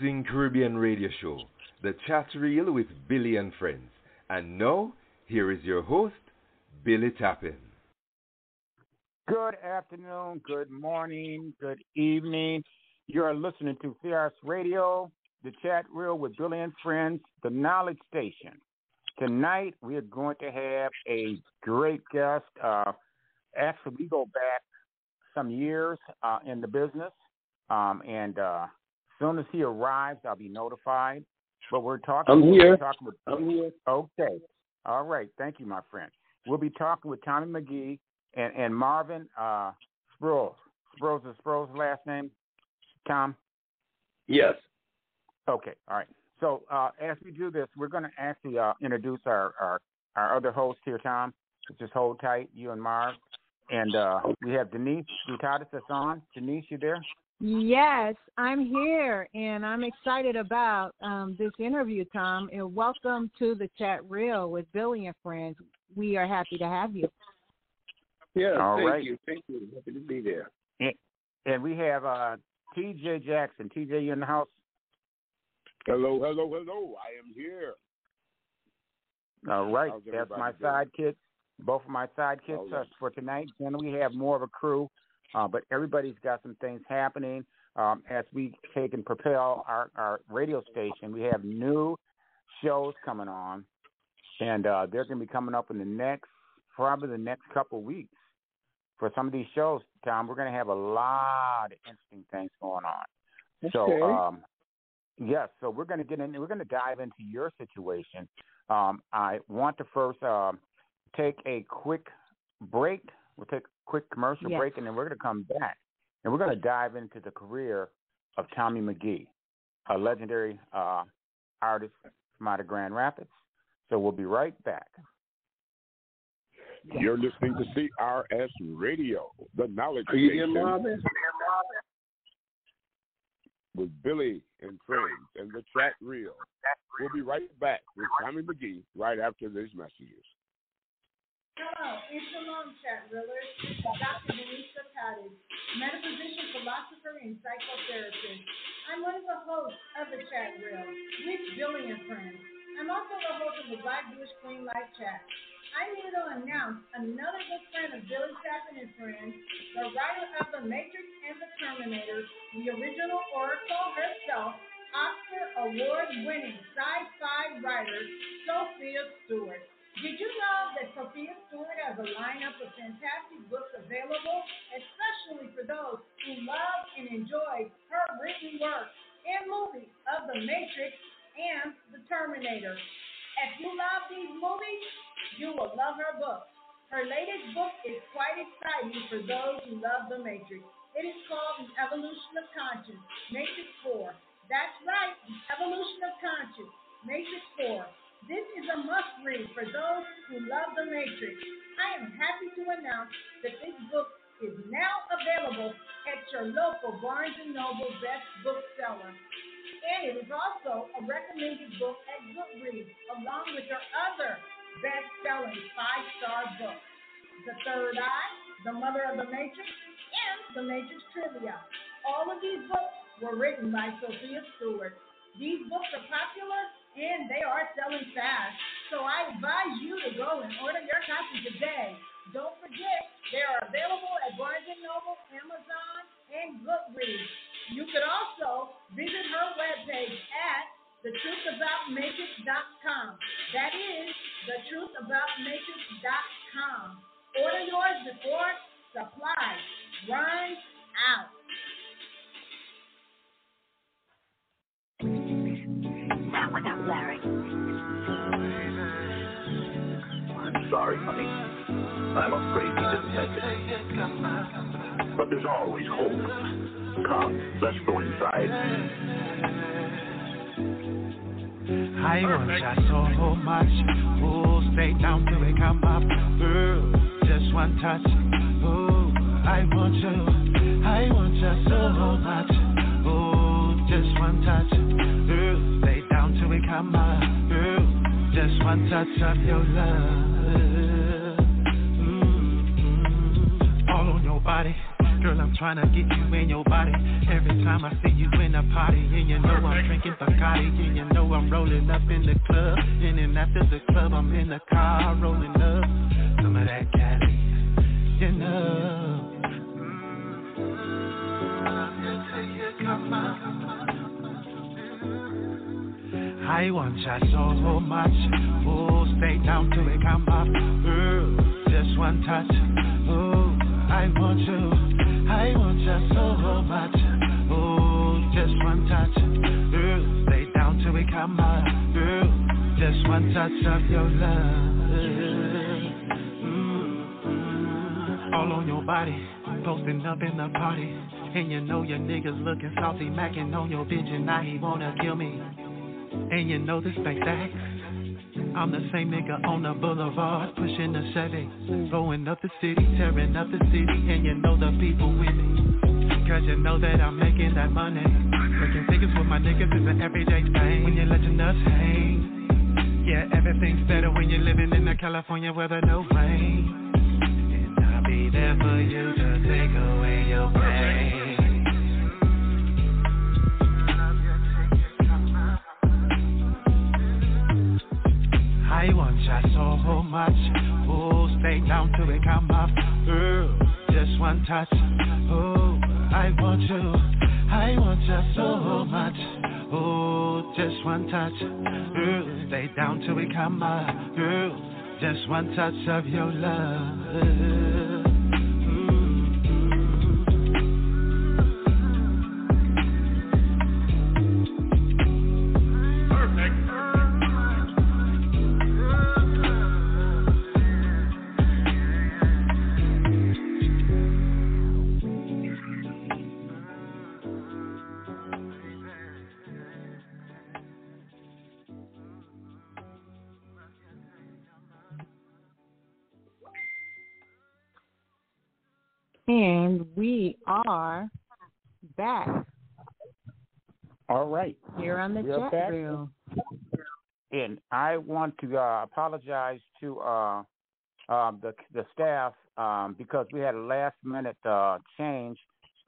Introducing Caribbean radio show, The Chat Reel with Billie and Friends. And now, here is your host, Billie Tappin. Good afternoon, good morning, good evening. You are listening to CRS Radio, The Chat Reel with Billie and Friends, the Knowledge Station. Tonight, we are going to have a great guest. Uh, actually, we go back some years uh, in the business, um, and uh, soon as he arrives, I'll be notified. But we're talking. I'm here. Talking with, I'm here. Okay. All right. Thank you, my friend. We'll be talking with Tommy McGee and, and Marvin uh, Sproles. Sproles is Sproles' last name, Tom? Yes. Okay. All right. So uh, as we do this, we're going to actually uh, introduce our, our, our other host here, Tom. Just hold tight, you and Marv. And uh, we have Denise Dutatis that's on. Denise, you there? Yes, I'm here, and I'm excited about um, this interview, Tom. And welcome to the chat reel with Billie and friends. We are happy to have you. Yeah, All thank right. you, thank you. Happy to be there. And, and we have uh, T.J. Jackson. T.J., you in the house? Hello, hello, hello. I am here. All right. How's That's my everybody sidekick. Both of my sidekicks All right. for tonight. Then we have more of a crew, uh, but everybody's got some things happening. Um, as we take and propel our, our radio station, we have new shows coming on, and uh, they're going to be coming up in the next, probably the next couple weeks. For some of these shows, Tom, we're going to have a lot of interesting things going on. So, Okay. um, yes, so we're going to get in. We're going to dive into your situation. Um, I want to first um, take a quick break. We'll take quick commercial Yes. break, and then we're going to come back, and we're going to dive into the career of Tommy McGee, a legendary uh, artist from out of Grand Rapids. So we'll be right back. You're listening to CRS Radio, the knowledge Are you here, station Marvin? with Billie and friends and the chat reel. We'll be right back with Tommy McGee right after these messages. Hello, it's Shalom Chat Reelers, Dr. Denise Tatis, metaphysician, philosopher, and psychotherapist. I'm one of the hosts of the Chat Reel with Billie and Friends. I'm also the host of the Black Jewish Queen Life Chat. I'm here to announce another good friend of Billy Chapman and Friends, the writer of The Matrix and the Terminator, the original Oracle herself, Oscar Award winning sci fi writer, Sophia Stewart. Did you know that Sophia Stewart has a lineup of fantastic books available, especially for those who love and enjoy her written work and movies of The Matrix and The Terminator? If you love these movies, you will love her books. Her latest book is quite exciting for those who love The Matrix. It is called The Evolution of Conscience, Matrix 4. That's right, Evolution of Conscience, Matrix 4. This is a must read for those who love The Matrix. I am happy to announce that this book is now available at your local Barnes & Noble Best Bookseller. And it is also a recommended book at Goodreads, along with your other best-selling five-star books. The Third Eye, The Mother of the Matrix, and The Matrix Trivia. All of these books were written by Sophia Stewart. These books are popular and they are selling fast. So I advise you to go and order your copy today. Don't forget, they are available at Barnes & Noble, Amazon, and Goodreads. You could also visit her webpage at thetruthAboutMatrix.com. That is thetruthAboutMatrix.com. Order yours before supply runs out. Larry. I'm sorry, honey. I'm afraid he didn't make it. But there's always hope. Come, let's go inside. I want ya so much. Oh, stay down till we come up. Girl, just one touch. Oh, I want you. I want ya so much. Oh, just one touch. We come up. Girl, just one touch of your love. Mm-hmm. All on your body. Girl, I'm trying to get you in your body. Every time I see you in a party, and you know I'm drinking Bacardi, and you know I'm rolling up in the club. And then after the club, I'm in the car rolling up some of that Cali. You know. I want you so much. Oh, stay down till it come up. Girl, just one touch. Oh, I want you. I want you so much. Oh, just one touch. Girl, stay down till we come up. Girl, just one touch of your love. Mm-hmm. All on your body, posting up in the party. And you know your niggas looking salty, macking on your bitch, and now he wanna kill me. And you know this ain't that. I'm the same nigga on the boulevard, pushing the Chevy, blowing up the city, tearing up the city, and you know the people with me. Cause you know that I'm making that money. Making figures with my niggas is an everyday thing. When you're letting us hang, yeah, everything's better when you're living in the California weather, no rain. And I'll be there for you to take away your pain. I want you so much. Oh, stay down till it come up. Girl, just one touch. Oh, I want you. I want you so much. Oh, just one touch. Girl, stay down till we come up. Girl, just one touch of your love. Are back All right. here on the chat back. reel. and I want to uh, apologize to uh, um, the the staff um, because we had a last minute uh, change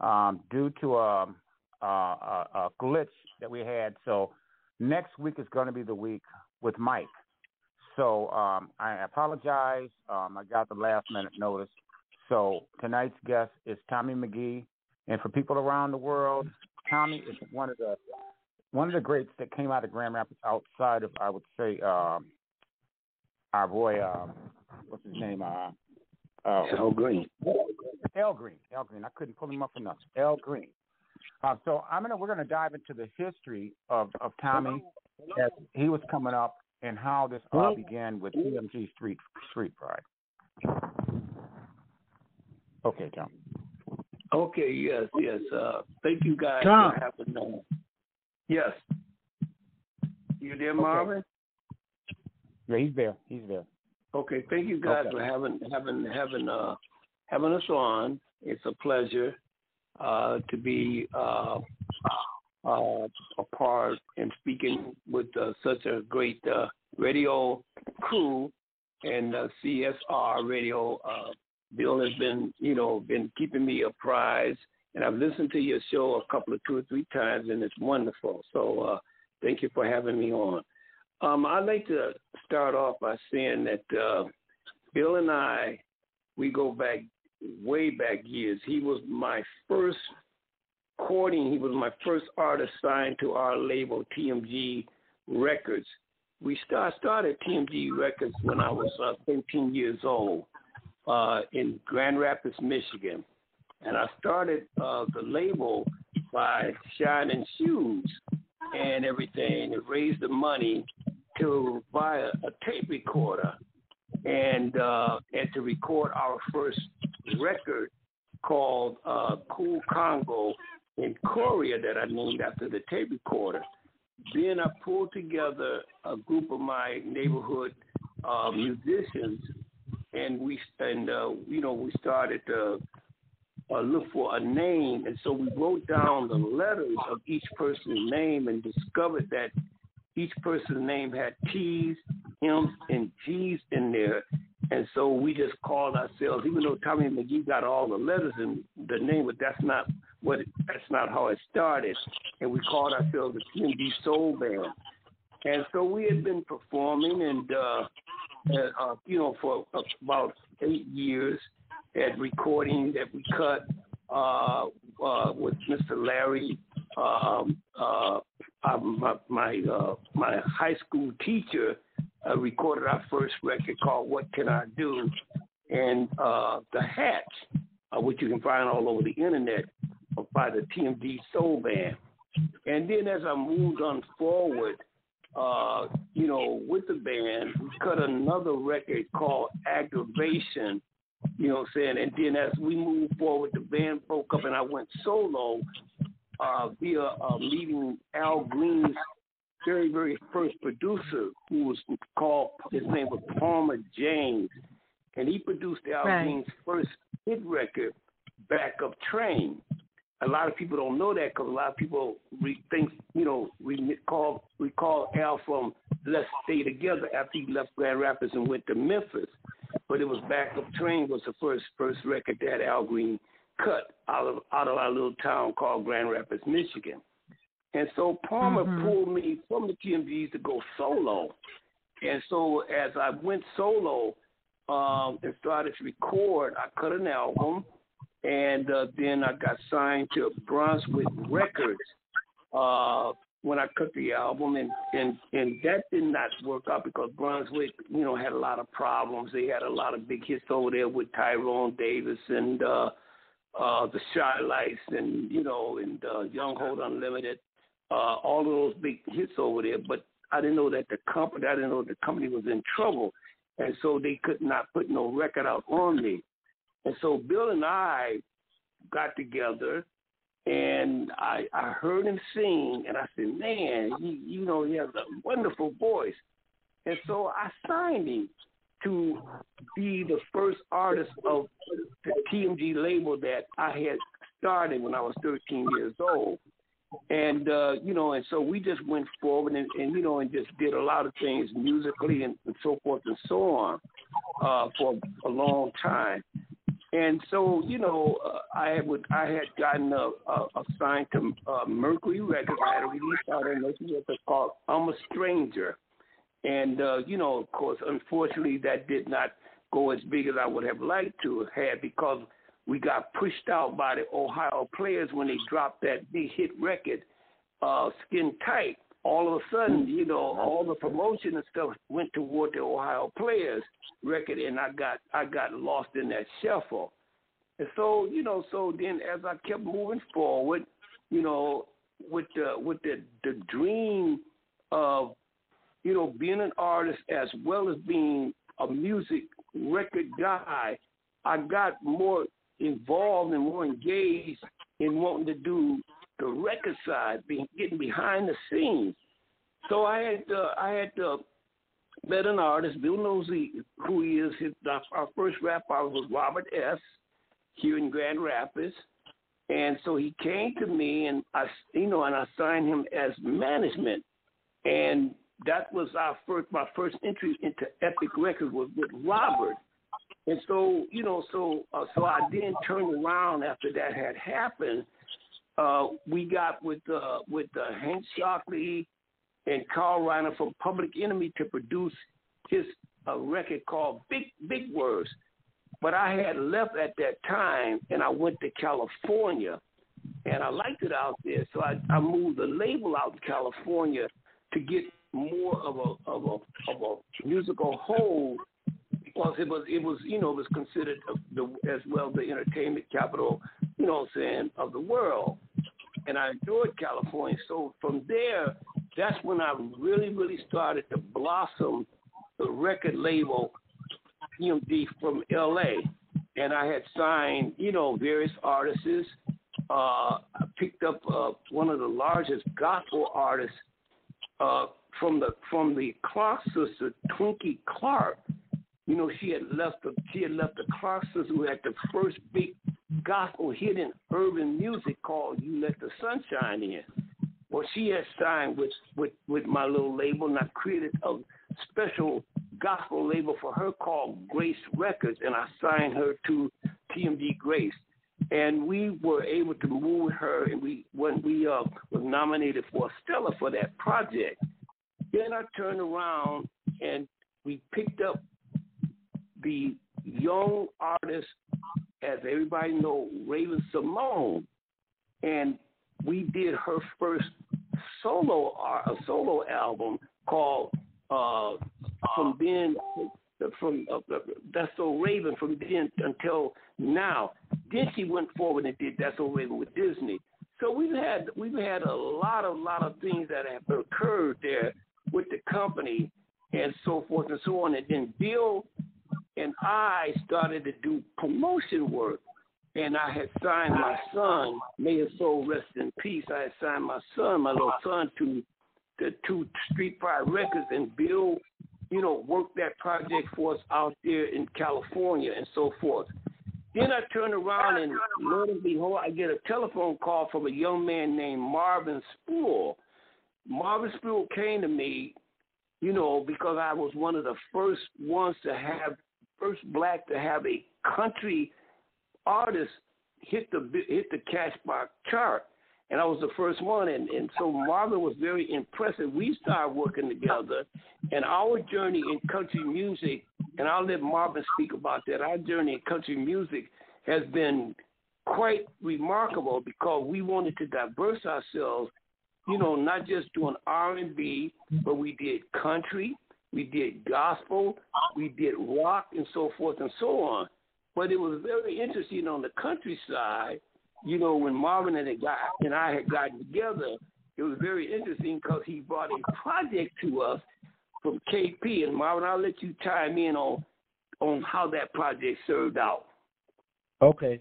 um, due to a, a, a, a glitch that we had. So next week is going to be the week with Mike. So um, I apologize. Um, I got the last minute notice. So tonight's guest is Tommy McGee, and for people around the world, Tommy is one of the one of the greats that came out of Grand Rapids outside of I would say um, our boy um, what's his name uh, uh, Al Green. Al Green. Al Green. I couldn't pull him up enough. Al Green. Uh, so I'm gonna we're gonna dive into the history of of Tommy as he was coming up and how this all began with TMG Street Street Pride. Okay, Tom. Okay, yes, yes. Uh, thank you guys Tom. for having me. Yes. You there, Marvin? Yeah, he's there. He's there. Okay, thank you guys Okay. for having having having uh having us on. It's a pleasure uh to be uh uh a part and speaking with uh, such a great uh radio crew and uh, CSR radio uh Bill has been, you know, been keeping me apprised and I've listened to your show a couple of two or three times and it's wonderful. So uh thank you for having me on. Um, I'd like to start off by saying that uh, Bill and I, we go back way back years. He was my first courting. He was my first artist signed to our label, TMG Records. We start, started TMG Records when I was uh, 13 years old uh, in Grand Rapids, Michigan. And I started uh, the label by shining shoes and everything and raised the money to buy a, a tape recorder and uh, and to record our first record called uh, Cool Congo in Korea that I named after the tape recorder. Then I pulled together a group of my neighborhood uh, musicians, and we and uh, you know we started to uh, look for a name, and so we wrote down the letters of each person's name and discovered that each person's name had T's, M's, and G's in there. And so we just called ourselves, even though Tommy McGee got all the letters in the name, but that's not what. It, that's not how it started. And we called ourselves the TMD Soul Band. And so we had been performing, and uh, uh, you know, for about eight years, at recording that we cut uh, uh, with Mr. Larry, um, uh, my my, uh, my high school teacher uh, recorded our first record called "What Can I Do," and uh, the uh, which you can find all over the internet, by the TMD Soul Band. And then as I moved on forward, know, with the band, we cut another record called Aggravation. You know what I'm saying? And then as we moved forward, the band broke up and I went solo uh, via uh, meeting Al Green's very, very first producer, who was called, his name was Palmer James. And he produced Al right. Green's first hit record, Backup Train a lot of people don't know that because a lot of people re- think, you know, we recall recall Al from Let's Stay Together after he left Grand Rapids and went to Memphis. But it was Back Backup Train was the first first record that Al Green cut out of out of our little town called Grand Rapids, Michigan. And so Palmer mm-hmm. pulled me from the TMDs to go solo. And so as I went solo um, and started to record, I cut an album and uh, then I got signed to Brunswick Records uh, when I cut the album, and and and that did not work out because Brunswick, you know, had a lot of problems. They had a lot of big hits over there with Tyrone Davis and uh, uh, the Chi-Lites, and you know, and uh, Young-Holt Unlimited, uh, all of those big hits over there. But I didn't know that the company, I didn't know the company was in trouble, and so they could not put no record out on me. And so Bill and I got together and I I heard him sing and I said, Man, he you know, he has a wonderful voice. And so I signed him to be the first artist of the TMG label that I had started when I was 13 years old. And uh, you know, and so we just went forward and, and you know, and just did a lot of things musically and, and so forth and so on uh, for a long time. And so, you know, uh, I would I had gotten a, a, a assigned to uh, Mercury Records. I had a release out this record called "I'm a Stranger," and uh, you know, of course, unfortunately, that did not go as big as I would have liked to have had because we got pushed out by the Ohio players when they dropped that big hit record, uh, "Skin Tight." All of a sudden, mm. you know, all the promotion and stuff went toward the Ohio players record, and I got I got lost in that shuffle. And so, you know, so then as I kept moving forward, you know, with the with the the dream of, you know, being an artist as well as being a music record guy, I got more involved and more engaged in wanting to do the record side, being getting behind the scenes. So I had uh, I had uh, met an artist. Bill knows who he is. His, our first rap artist was Robert S. here in Grand Rapids. And so he came to me, and I, you know, and I signed him as management. And that was our first, my first entry into Epic Records was with Robert. And so, you know, so uh, so I then turned around after that had happened. Uh, we got with uh, with uh, Hank Shocklee and Carl Ryder from Public Enemy to produce his a record called Big Big Words. But I had left at that time and I went to California and I liked it out there. So I, I moved the label out to California to get more of a of a of a musical hold because it was it was you know it was considered the, as well the entertainment capital you know what I'm saying of the world and I enjoyed California so from there that's when I really, really started to blossom the record label TMD from LA. And I had signed, you know, various artists. Uh, I picked up uh, one of the largest gospel artists uh, from the from the Clark sister, Twinkie Clark. You know, she had left the she had left the Clark sisters who had the first big gospel hit in urban music called "You Let the Sunshine In." Well, she has signed with, with, with my little label, and I created a special gospel label for her called Grace Records, and I signed her to TMD Grace. and we were able to move her. And we when we uh, was nominated for Stella for that project, then I turned around and we picked up the young artist, as everybody know, Raven Simone, and we did her first solo a solo album called uh, From Then from uh, That's So Raven from then until now. Then she went forward and did That's So Raven with Disney. So we've had we've had a lot of lot of things that have occurred there with the company and so forth and so on. And then Bill and I started to do promotion work. And I had signed my son, may his soul rest in peace. I had signed my son, my little son, to the two Street Fight Records, and Bill, you know, worked that project for us out there in California and so forth. Then I turned around and lo and behold, I get a telephone call from a young man named Marvin Spool. Marvin Spool came to me, you know, because I was one of the first ones to have, first black to have a country artist hit the hit the Cashbox chart and I was the first one. And, and so Marvin was very impressive. We started working together, and our journey in country music, and I'll let Marvin speak about that. Our journey in country music has been quite remarkable because we wanted to diverse ourselves. You know, not just doing R and B, but we did country, we did gospel, we did rock, and so forth and so on. But it was very interesting on the countryside. you know, when Marvin and, got, and I had gotten together, it was very interesting because he brought a project to us from KP. And Marvin, I'll let you chime in on on how that project served out. Okay.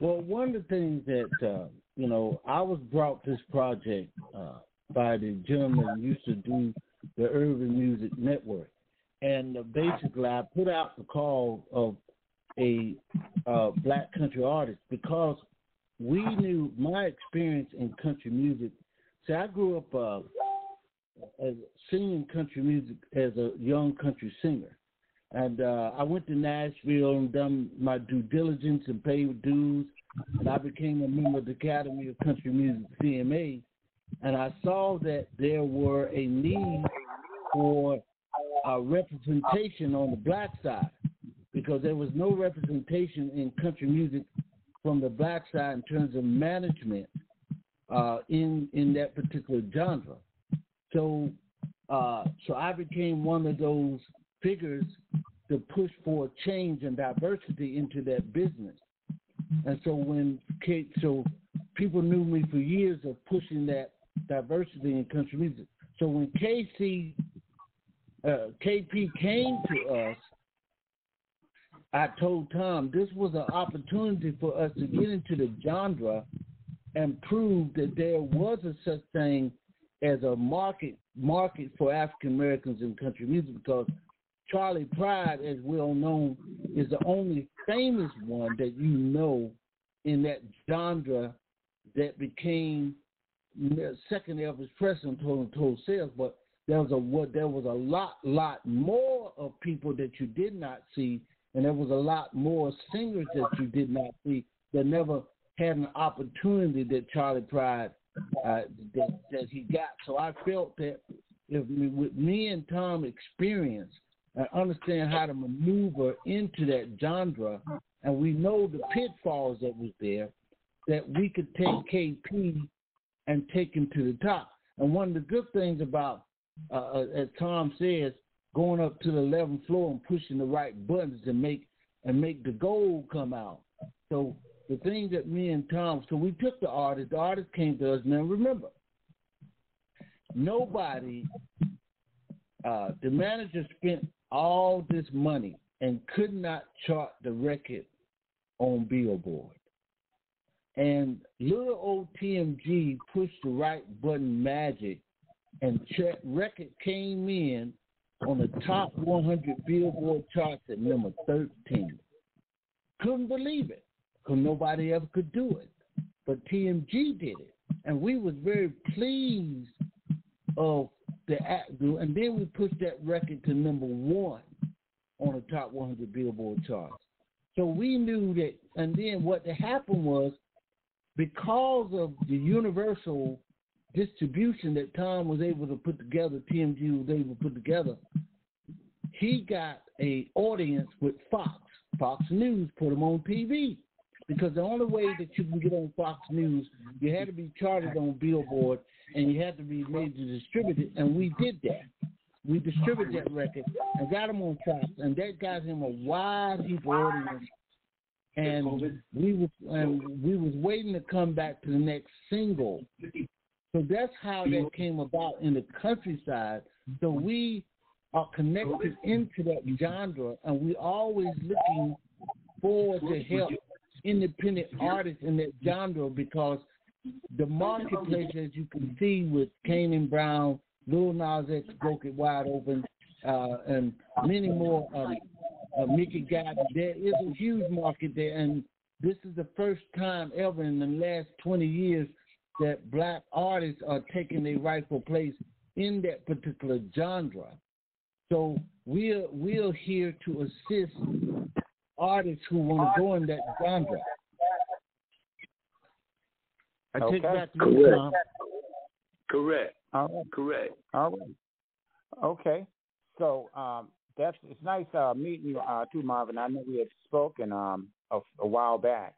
Well, one of the things that uh, you know, I was brought this project uh, by the gentleman who used to do the Urban Music Network, and uh, basically I put out the call of a uh, black country artist because we knew my experience in country music. See, I grew up uh, as singing country music as a young country singer, and uh, I went to Nashville and done my due diligence and paid dues, and I became a member of the Academy of Country Music (CMA), and I saw that there were a need for a representation on the black side because there was no representation in country music from the black side in terms of management uh, in in that particular genre. So uh, so I became one of those figures to push for change and diversity into that business. And so when so people knew me for years of pushing that diversity in country music. So when KC uh, KP came to us I told Tom this was an opportunity for us to get into the genre and prove that there was a such thing as a market market for African Americans in country music because Charley Pride, as well known, is the only famous one that you know in that genre that became second Elvis Presley total total sales. But there was a what there was a lot lot more of people that you did not see and there was a lot more singers that you did not see that never had an opportunity that Charley Pride uh, that, that he got. So I felt that if with me and Tom experience and understand how to maneuver into that genre, and we know the pitfalls that was there, that we could take KP and take him to the top. And one of the good things about, uh, uh as Tom says, going up to the 11th floor and pushing the right buttons and make and make the gold come out. So the thing that me and Tom, so we took the artist. The artist came to us. Now remember, nobody. Uh, the manager spent all this money and could not chart the record on Billboard. And little old TMG pushed the right button magic, and record came in on the top 100 Billboard charts at number 13. Couldn't believe it because nobody ever could do it. But TMG did it. And we was very pleased of the act. And then we pushed that record to number one on the top 100 Billboard charts. So we knew that, and then what happened was because of the universal distribution that Tom was able to put together, TMG was able to put together, he got a audience with Fox. Fox News put him on TV because the only way that you can get on Fox News, you had to be charted on Billboard and you had to be made to distribute it, and we did that. We distributed that record and got him on Fox, and that got him a wide people audience. And we was and we was waiting to come back to the next single. So that's how that came about in the countryside. So we are connected into that genre, and we always looking forward to help independent artists in that genre because the marketplace, as you can see with Kane and Brown, Lil Nas X broke it wide open, uh, and many more. Um, uh, Mickey Guyton, there is a huge market there, and this is the first time ever in the last 20 years that black artists are taking their rightful place in that particular genre. So we're we're here to assist artists who want to go in that genre. I okay. take back to you, Tom. Correct. All right. Correct. All right. Okay. So um, that's it's nice uh, meeting you uh, too, Marvin. I know we had spoken um, a, a while back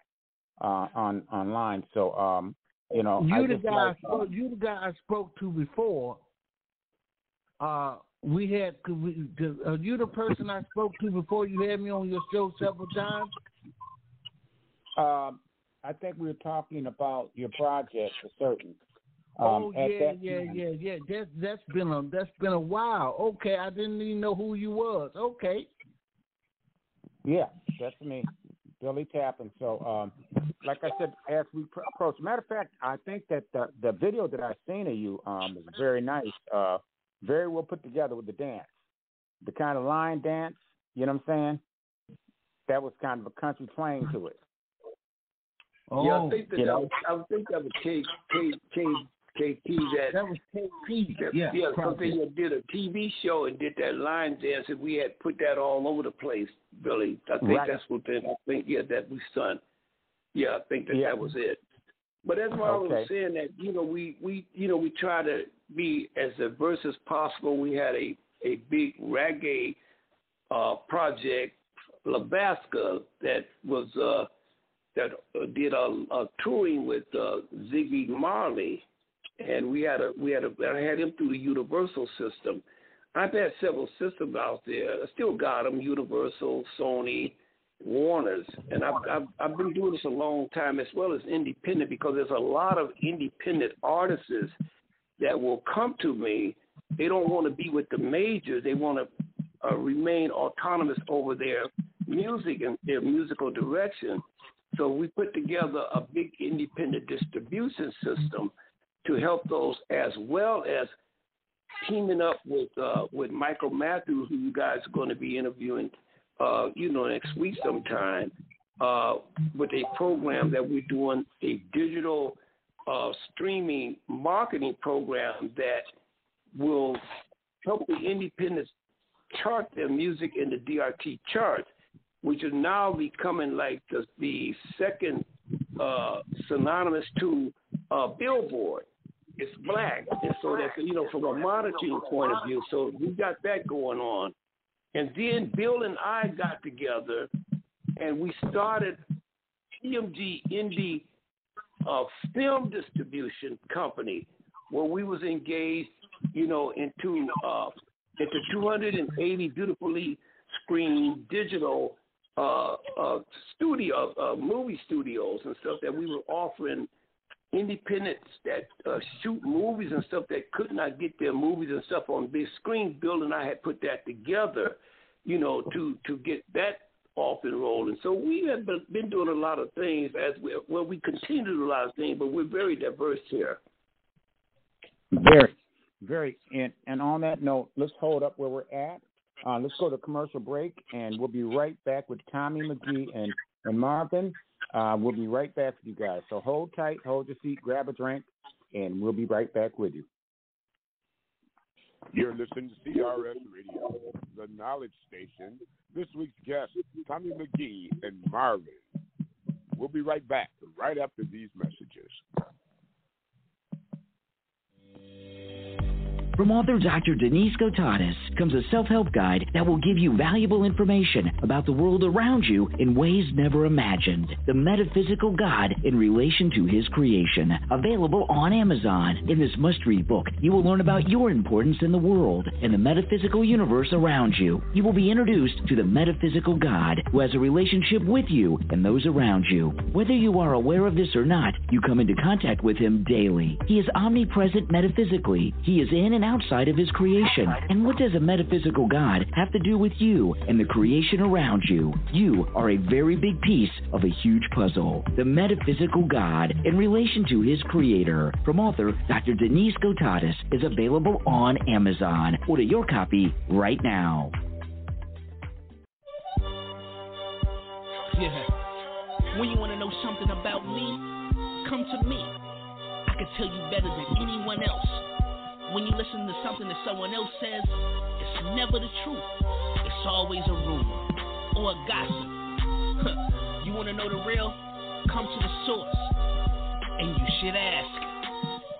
uh, on online. So um, you know, you I the guy. like, I spoke, you the guy I spoke to before. Uh, we had. We, are you the person I spoke to before? You had me on your show several times. Um, I think we were talking about your project for certain. Um, oh at yeah, yeah, time- yeah, yeah. That's that's been a that's been a while. Okay, I didn't even know who you was. Okay. Yeah, that's me, Billy Tappan. So, um, like I said, as we pr- approach, matter of fact, I think that the the video that I seen of you um is very nice, uh, very well put together with the dance, the kind of line dance. You know what I'm saying? That was kind of a country twang to it. Oh, yeah, I think that, you that know. was, I think that was K K K KT that that was KP. yeah, Yeah, something that did a TV show and did that line dance, and we had put that all over the place, Billy. I think Right. that's what they, I think, yeah, that we done. Yeah, I think that Yeah. that was it. But that's why I was saying that you know we we you know we try to be as diverse as possible. We had a a big reggae uh, project, Labasca, that was uh, that uh, did a, a touring with uh, Ziggy Marley, and we had a we had a I had him through the Universal system. I've had several systems out there. I still got them: Universal, Sony, Warner's, and I've, I've I've been doing this a long time as well as independent because there's a lot of independent artists that will come to me. They don't want to be with the majors. They want to uh, remain autonomous over their music and their musical direction. So we put together a big independent distribution system to help those, as well as teaming up with uh, with Michael Matthews, who you guys are going to be interviewing, uh, you know, next week sometime, uh, with a program that we're doing a digital uh, streaming marketing program that will help the independents chart their music in the DRT chart, which is now becoming like the, the second uh, synonymous to uh, Billboard. It's black, and so that's you know from a monitoring point of view. So we got that going on, and then Bill and I got together, and we started TMG Indie uh, Film Distribution Company, where we was engaged, you know, into uh, into 280 beautifully screened digital uh, uh, studio uh, movie studios and stuff that we were offering independents that uh, shoot movies and stuff that could not get their movies and stuff on big screen. Bill and I had put that together, you know, to to get that off and rolling. So we have been, doing a lot of things as we well we continue to do a lot of things, but we're very diverse here. Very, very. And and on that note, let's hold up where we're at. Uh, let's go to commercial break, and we'll be right back with Tommy McGee and and Marvin. Uh, we'll be right back with you guys. So hold tight, hold your seat, grab a drink, and we'll be right back with you. You're listening to CRS Radio, the knowledge station. This week's guest, Tommy McGee and Marvin. We'll be right back right after these messages. From author Dr. Denise Gotatis comes a self help guide that will give you valuable information about the world around you in ways never imagined. The Metaphysical God in Relation to His Creation. Available on Amazon. In this must read book, you will learn about your importance in the world and the metaphysical universe around you. You will be introduced to the metaphysical God who has a relationship with you and those around you. Whether you are aware of this or not, you come into contact with Him daily. He is omnipresent metaphysically. He is in and outside of his creation. And what does a metaphysical God have to do with you and the creation around you? You are a very big piece of a huge puzzle. The metaphysical God in relation to his creator. From author Dr. Denise Gotatis is available on Amazon. Order your copy right now. Yeah. When you want to know something about me, come to me. I can tell you better than anyone else. When you listen to something that someone else says, never the truth. It's always a rumor or a gossip. you want to know the real? Come to the source. And you should ask.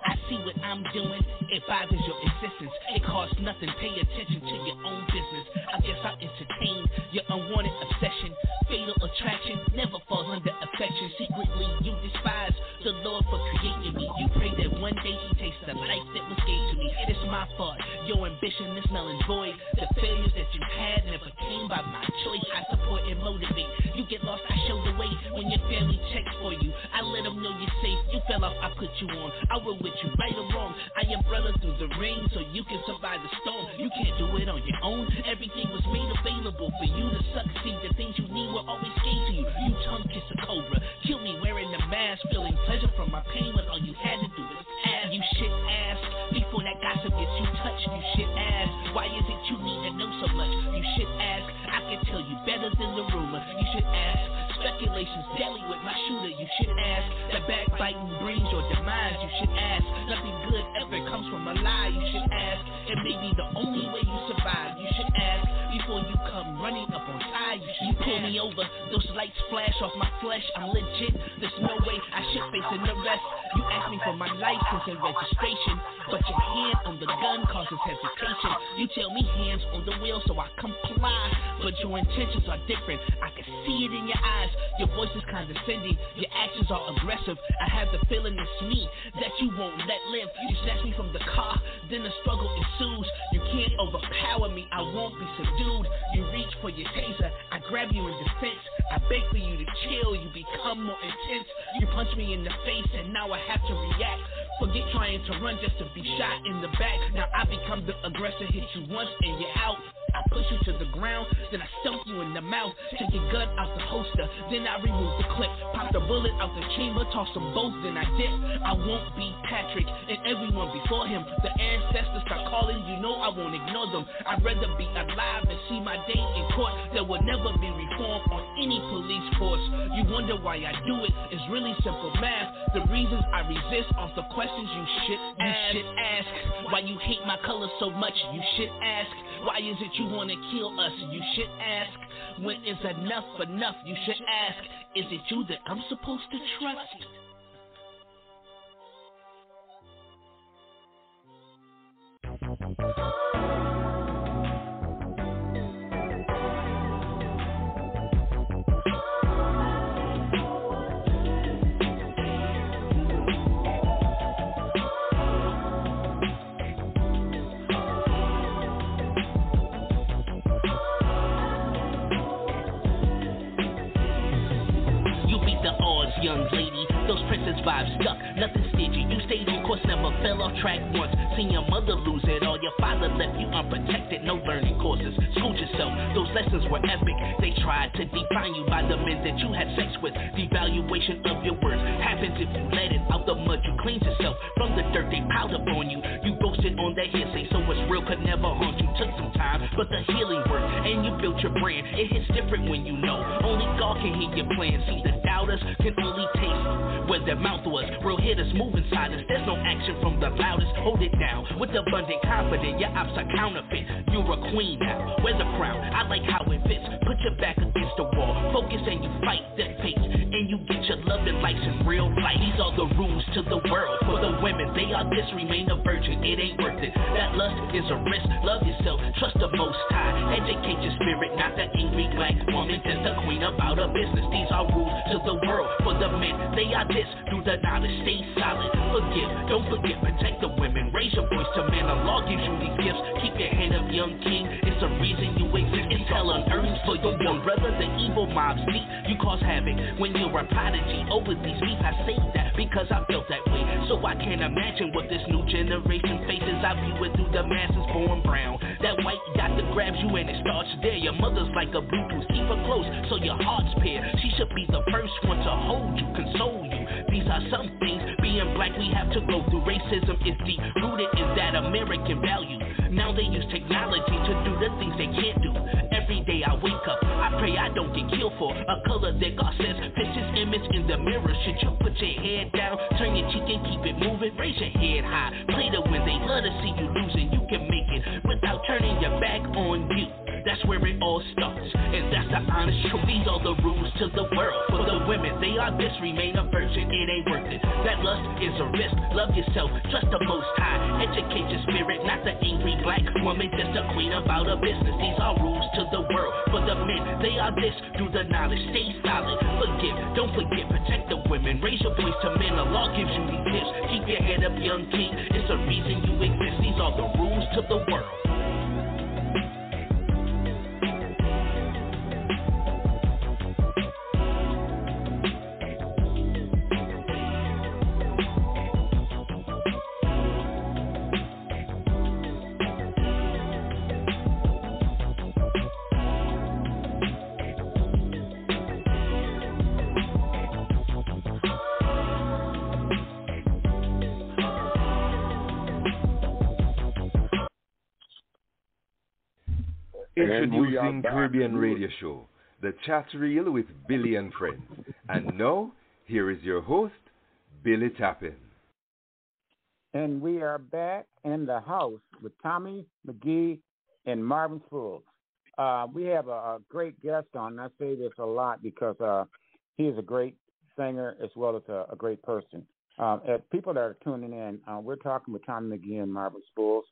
I see what I'm doing. It bothers your existence. It costs nothing. Pay attention to your own business. I guess I entertain your unwanted obsession. Fatal attraction never falls under affection. Secretly, you despise the Lord for creating me. You He takes the life that was gave to me. It's my fault. Your ambition is null and void. The failures that you had never came by my choice. I support and motivate. You get lost, I show the way. When your family checks for you, I let them know you're safe. You fell off, I put you on. I will with you, right or wrong. I brother through the rain, so you can survive the storm. You can't do it on your own. Everything was made available for you to succeed. The things you need were always gave to you. You tongue kiss a cobra. Kill me wearing the mask, feeling pleasure from my pain when all you had to do was. You should ask before that gossip gets you touched. You should ask. Why is it you need to know so much? You should ask. I can tell you better than the rumor. You should ask. Speculations daily with my shooter. You should ask. That backbiting brings your demise. You should ask. Nothing good ever comes from a lie. You should ask. It may be the only way you survive. You should ask before you come running up on time. You pull me over. Those lights flash off my flesh. I'm legit. There's no way I should face an arrest. You ask me for my license and registration, but your hand on the gun causes hesitation. You tell me hands on the wheel, so I comply. But your intentions are different. I can see it in your eyes. Your voice is condescending. Your actions are aggressive. I have the feeling it's me that you won't let live. You snatch me from the car, then the struggle ensues. You can't overpower me. I won't be subdued. You reach for your taser. I grab you in defense. I beg for you to chill. You become more intense. You punch me in the face, and now I have to react. Forget trying to run just to be shot in the back. Now I become the aggressor. Hit you once and you're out. I push you to the ground, then I stomp you in the mouth. Take your gun out the holster, then I remove the clip. Pop the bullet out the chamber, toss them both, then I dip. I won't be Patrick and everyone before him. The ancestors start calling, you know I won't ignore them. I'd rather be alive than see my day in court. There will never be reform on any police force. You wonder why I do it, it's really simple math. The reasons I resist are the questions you should ask. You should ask why you hate my color so much. You should ask why is it you wanna kill us? You should ask when is enough enough? You should ask is it you that I'm supposed to trust? You princess stayed course, never fell off track once. Seen your mother lose it all, your father left you unprotected. No learning courses, schooled yourself. Those lessons were epic. They tried to define you by the men that you had sex with. Devaluation of your worth happens if you let it out the mud. You cleaned yourself from the dirt they piled up on you. You boasted on that hearsay, so what's real could never haunt you. Took some time but the healing work, and you built your brand. It hits different when you know. Only God can hear your plans. See, the doubters can only taste where their mouth was. Real hitters move inside silence. There's no action from the loudest. Hold it down with abundant confidence. Your ops are counterfeit. You're a queen now. Wear the crown. I like how it fits. Put your back against the wall. Focus and you fight the pace. And you get your loving likes in real life. These are the rules to the world. For the women, they are this, remain a virgin. It ain't worth it. That lust is a risk. Love yourself. Trust the most high. Educate your spirit, not the angry black woman. Just a queen about her business. These are rules to the world. For the men, they are this. Do the knowledge, stay solid. Forgive, don't forget, protect the women. Raise your voice to men. The law gives you these gifts. Keep your head up, young king. It's a reason you exist. It's hell on earth for your young brother. The evil mobs meet. You cause havoc when you're a prodigy. Over these beef, I say that because I felt that way. So I can't imagine what this new generation faces. I view it through the masses born brown. That white that grabs you and it starts there. Your mother's like a Bluetooth. Keep her close so your heart's pair. She should be the first one to hold you, console you. These are some things being black we have to go through. Racism is deep rooted in that American value. Now they use technology to do the things they can't do. Every day I wake up, I pray I don't get killed for a color that God says fits his image in the mirror. Should you put your head down, turn your cheek and keep it moving? Raise your head high, play to win. They love to see you losing. You can make it without turning your back on you. That's where it all starts, and that's the honest truth. These are the rules to the world. For the women, they are this, remain a virgin. It ain't worth it. That lust is a risk. Love yourself, trust the Most High. Educate your spirit, not the angry black woman, just a queen about a business. These are rules to the world. For the men, they are this. Through the knowledge, stay solid. Forgive, don't forget, protect the women. Raise your voice to men. The law gives you these gifts. Keep your head up, young king. It's a reason you exist. These are the rules to the world. Introducing. Caribbean Radio Show, the chat reel with Billie and friends. And now, here is your host, Billie Tappin. And we are back in the house with Tommy McGee and Marvin Spools. Uh, we have a, a great guest on. And I say this a lot because uh, he is a great singer as well as a, a great person. Uh, as people that are tuning in, uh, we're talking with Tommy McGee and Marvin Spools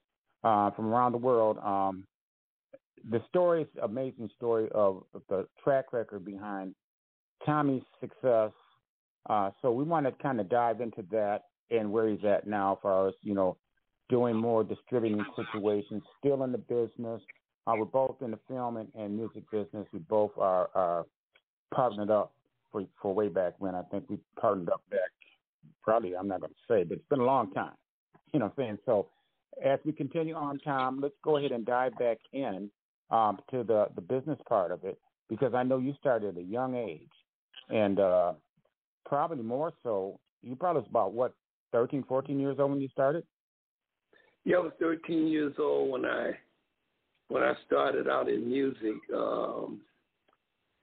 uh, from around the world. Um, the story is amazing story of the track record behind Tommy's success. Uh, so we want to kind of dive into that and where he's at now, as far as you know, doing more distributing situations, still in the business. Uh, we're both in the film and, and music business. We both are, are partnered up for for way back when. I think we partnered up back probably I'm not going to say, but it's been a long time. You know what I'm saying? So as we continue on, Tom, let's go ahead and dive back in um, to the the business part of it because I know you started at a young age, and uh, probably more so. You probably was about what 13, 14 years old when you started. Yeah, I was 13 years old when I when I started out in music. Um,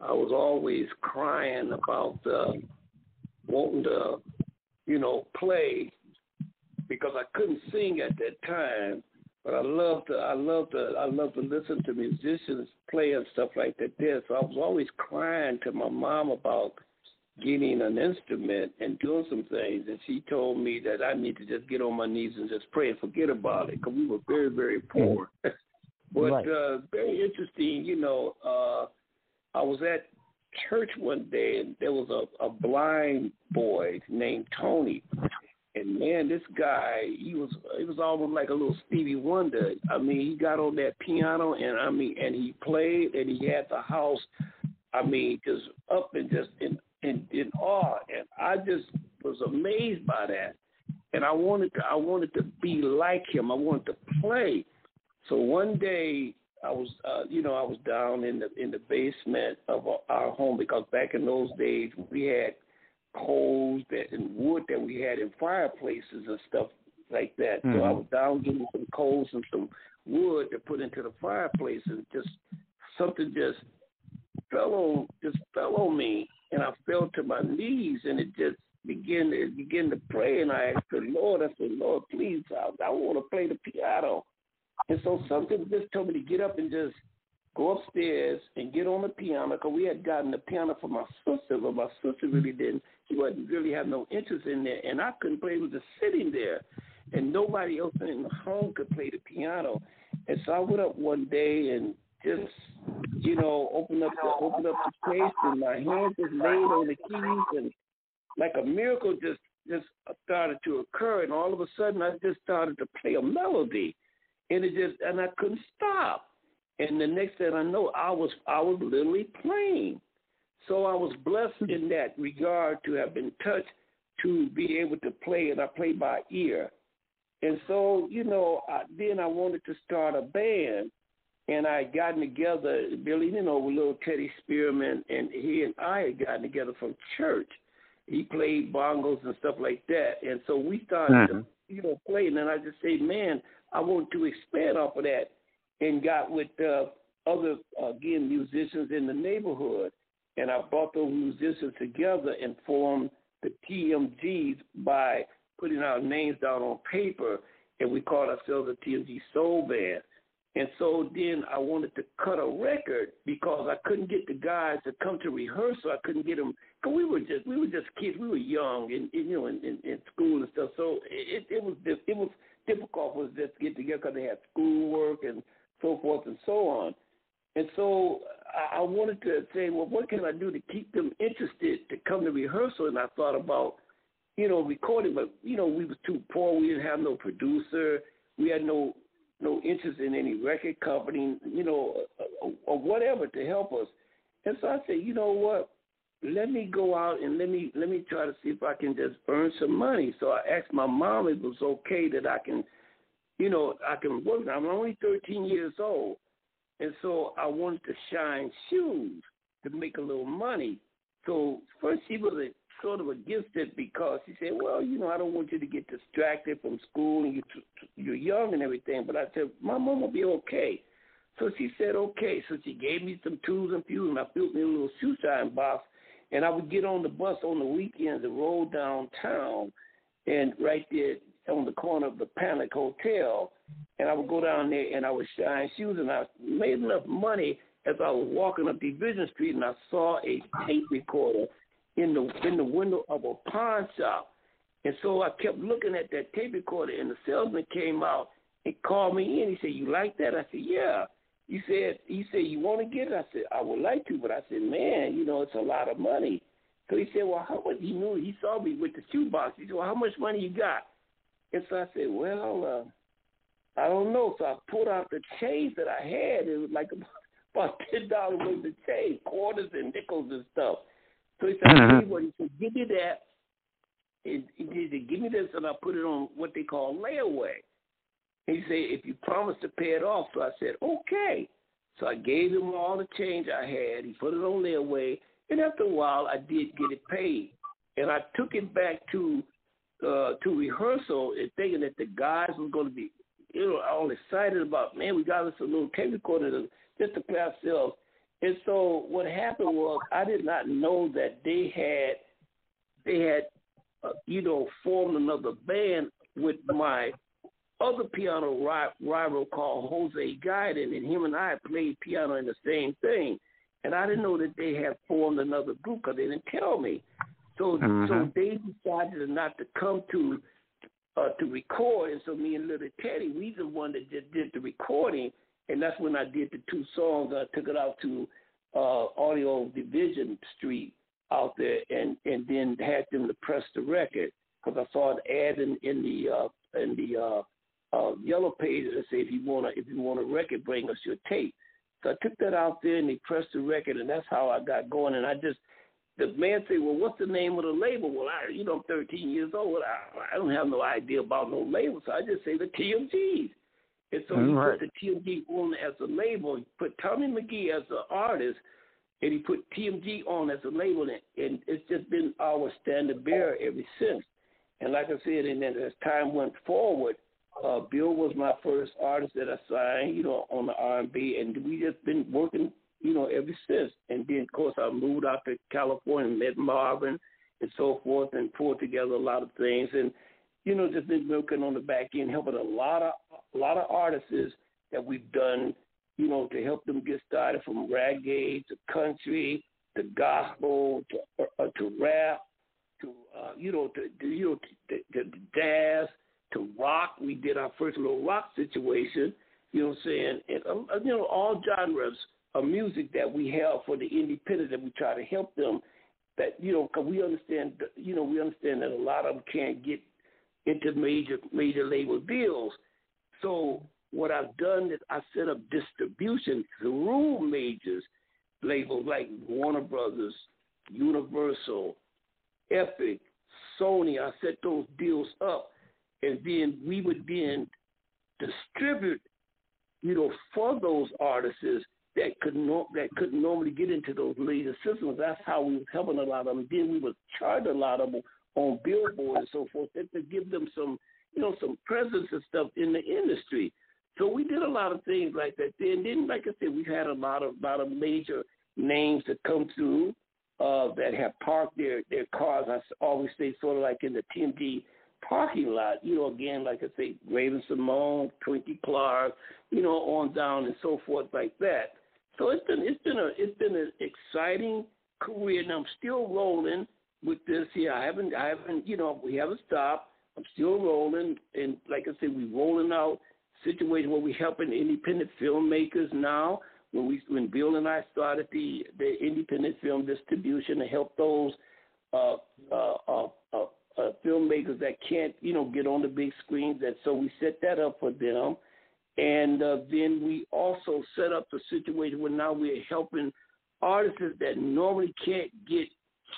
I was always crying about uh, wanting to, you know, play because I couldn't sing at that time. But I love to, I love to, I love to listen to musicians play and stuff like that. There, so I was always crying to my mom about getting an instrument and doing some things, and she told me that I need to just get on my knees and just pray and forget about it because we were very, very poor. but Right. uh, very interesting, you know. Uh, I was at church one day, and there was a, a blind boy named Tony, and man, this guy, he was he was almost like a little Stevie Wonder. I mean, he got on that piano, and I mean, and he played, and he had the house. I mean, just up and just in in in awe, and I just was amazed by that. And I wanted to I wanted to be like him. I wanted to play. So one day I was, uh, you know, I was down in the in the basement of our- our home because back in those days we had coals that and wood that we had in fireplaces and stuff like that. Mm-hmm. So I was down getting some coals and some wood to put into the fireplace, and just something just fell on just fell on me, and I fell to my knees, and it just began to begin to pray, and I asked the Lord, I said, Lord, please, I, I want to play the piano, and so something just told me to get up and just go upstairs and get on the piano because we had gotten the piano for my sister, but my sister really didn't. She wasn't really have no interest in there, and I couldn't play. It was just sitting there, and nobody else in the home could play the piano. And so I went up one day and just, you know, opened up the opened up the case, and my hands just laid on the keys, and like a miracle just just started to occur, and all of a sudden I just started to play a melody, and it just and I couldn't stop. And the next thing I know, I was I was literally playing. So I was blessed in hmm. that regard to have been touched to be able to play, and I played by ear. And so, you know, I, then I wanted to start a band, and I had gotten together, Billie, you know, with little Teddy Spearman, and he and I had gotten together from church. He played bongos and stuff like that, and so we started, to, hmm. you know, playing. And I just say, man, I want to expand off of that, and got with uh, other again musicians in the neighborhood, and I brought those musicians together and formed the TMGs by putting our names down on paper, and we called ourselves the TMG Soul Band. And so then I wanted to cut a record because I couldn't get the guys to come to rehearsal. I couldn't get them because we were just we were just kids. We were young and, and you know in, in, in school and stuff. So it it was it was difficult for us just to get together because they had schoolwork and so forth and so on. And so I, wanted to say, well, what can I do to keep them interested to come to rehearsal? And I thought about you know, recording, but you know, we was too poor. We didn't have no producer. We had no no interest in any record company, you know, or, or whatever to help us. And so I said, you know what? Let me go out and let me let me try to see if I can just earn some money. So I asked my mom if it was okay that I can, you know, I can work. I'm only 13 years old, and so I wanted to shine shoes to make a little money. So first she was a, sort of against it because she said, "Well, you know, I don't want you to get distracted from school and you you're young and everything." But I said, "My mom will be okay." So she said, "Okay." So she gave me some tools and fuel, and I built me a little shoe shine box, and I would get on the bus on the weekends and roll downtown, and right there on the corner of the Pantlind Hotel, and I would go down there and I would shine shoes, and I made enough money as I was walking up Division Street, and I saw a tape recorder in the in the window of a pawn shop. And so I kept looking at that tape recorder, and the salesman came out and called me in. He said, "You like that?" I said, "Yeah." He said, "He said you want to get it?" I said, "I would like to," but I said, "Man, you know, it's a lot of money." So he said, "Well, how much?" He knew he saw me with the shoebox. He said, "Well, how much money you got?" And so I said, "Well, uh, I don't know." So I pulled out the change that I had. It was like about ten dollars worth of change, quarters and nickels and stuff. So he said, Mhm. "I'll tell you what," he said, "Give me that." And he said, "Give me this," and I put it on what they call layaway. He said, "If you promise to pay it off," so I said, "Okay." So I gave him all the change I had. He put it on layaway, and after a while, I did get it paid. And I took it back to uh, to rehearsal, and thinking that the guys were going to be, you know, all excited about, man, we got us a little tape recorder just to play ourselves. And so what happened was I did not know that they had they had uh, you know formed another band with my other piano ri- rival called Jose Guiden, and him and I played piano in the same thing. And I didn't know that they had formed another group because they didn't tell me. So so Mhm. they decided not to come to uh, to record, and so me and Little Teddy, we the one that just did the recording, and that's when I did the two songs. I took it out to uh, Audio Division Street out there, and and then had them to press the record because I saw an ad in in the uh, in the uh, uh, yellow page that said if you wanna if you want a record, bring us your tape. So I took that out there and they pressed the record, and that's how I got going. And I just the man said, "Well, what's the name of the label?" Well, I, you know, I'm 13 years old. I, I don't have no idea about no label, so I just say the TMGs. And so he Right. put the TMG on as a label. He put Tommy McGee as the artist, and he put TMG on as a label, and, and it's just been our standard bearer ever since. And like I said, and then as time went forward, uh, Bill was my first artist that I signed, you know, on the R&B, and we just been working, you know, ever since. And then, of course, I moved out to California, met Marvin, and so forth, and pulled together a lot of things, and you know, just been working on the back end, helping a lot of a lot of artists that we've done, you know, to help them get started from reggae to country to gospel to uh, to rap to uh, you know to, to you know to, to, to jazz to rock. We did our first little rock situation. You know what I'm saying? And uh, you know all genres of music that we have for the independent that we try to help them. That you know, cause we understand, you know, we understand that a lot of them can't get into major major label deals. So what I've done is I set up distribution through majors labels like Warner Brothers, Universal, Epic, Sony. I set those deals up, and then we would then distribute, you know, for those artists that could no, that couldn't normally get into those later systems. That's how we was helping a lot of them. Then we would charge a lot of them on billboards and so forth, and to give them some, you know, some presence and stuff in the industry. So we did a lot of things like that. Then, then like I said, we had a lot of lot of major names that come through uh, that have parked their their cars. I always say sort of like in the TMG parking lot. You know, again, like I say, Raven-Symoné, Twinkie Clark, you know, on down and so forth like that. So it's been it's been a it's been an exciting career, and I'm still rolling with this here. I haven't I haven't you know we haven't stopped. I'm still rolling, and like I said, we're rolling out situations where we're helping independent filmmakers now. When we when Bill and I started the the independent film distribution to help those uh, uh, uh, uh, uh, filmmakers that can't you know get on the big screens. That so we set that up for them, and uh, then we also set up the situation where now we're helping artists that normally can't get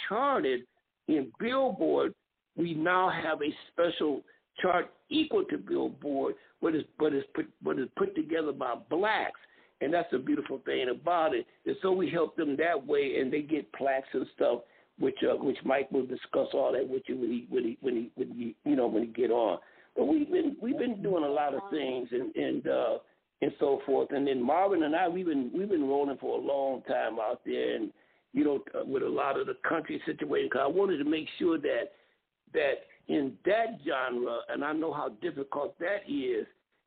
charted in Billboard. We now have a special chart equal to Billboard, but it's but it's put but it's put together by blacks, and that's the beautiful thing about it. And so we help them that way, and they get plaques and stuff, which uh, which Mike will discuss all that with you when he when he when he when he you know when he get on. But we've been we've been doing a lot of things and and uh, and so forth. And then Marvin and I we've been we've been rolling for a long time out there, and you know uh, with a lot of the country situation. Cause I wanted to make sure that that in that genre, and I know how difficult that is,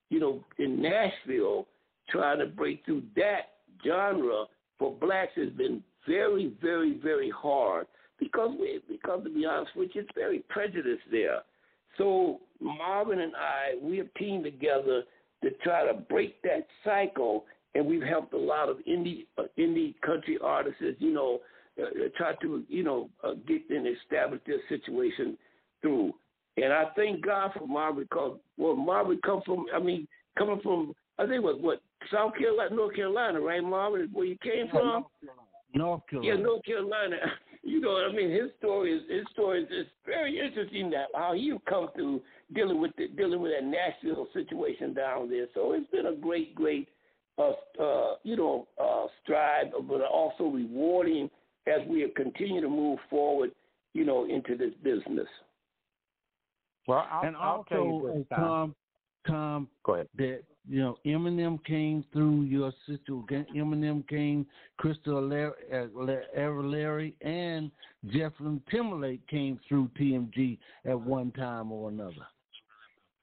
you know, in Nashville, trying to break through that genre for blacks has been very, very, very hard because we, because to be honest with you, it's very prejudiced there. So Marvin and I, we have teamed together to try to break that cycle, and we've helped a lot of indie uh, indie country artists, you know, uh, try to you know uh, get and establish their situation through. And I thank God for Marvin because well, Marvin come from I mean coming from I think it was what South Carolina, North Carolina, right, Marvin, where you came from. North Carolina. Yeah, North Carolina. You know what I mean? His story is his story is, is very interesting that how he come through dealing with the, dealing with that Nashville situation down there. So it's been a great, great uh, uh, you know, uh, stride, but also rewarding as we continue to move forward, you know, into this business. Well, I'll, and I'll tell you also, this, uh, Tom. Tom, Tom, Go ahead. that you know Eminem came through your sister. Eminem came, Crystal Larry, and Jeffrey Timberlake came through TMG at one time or another.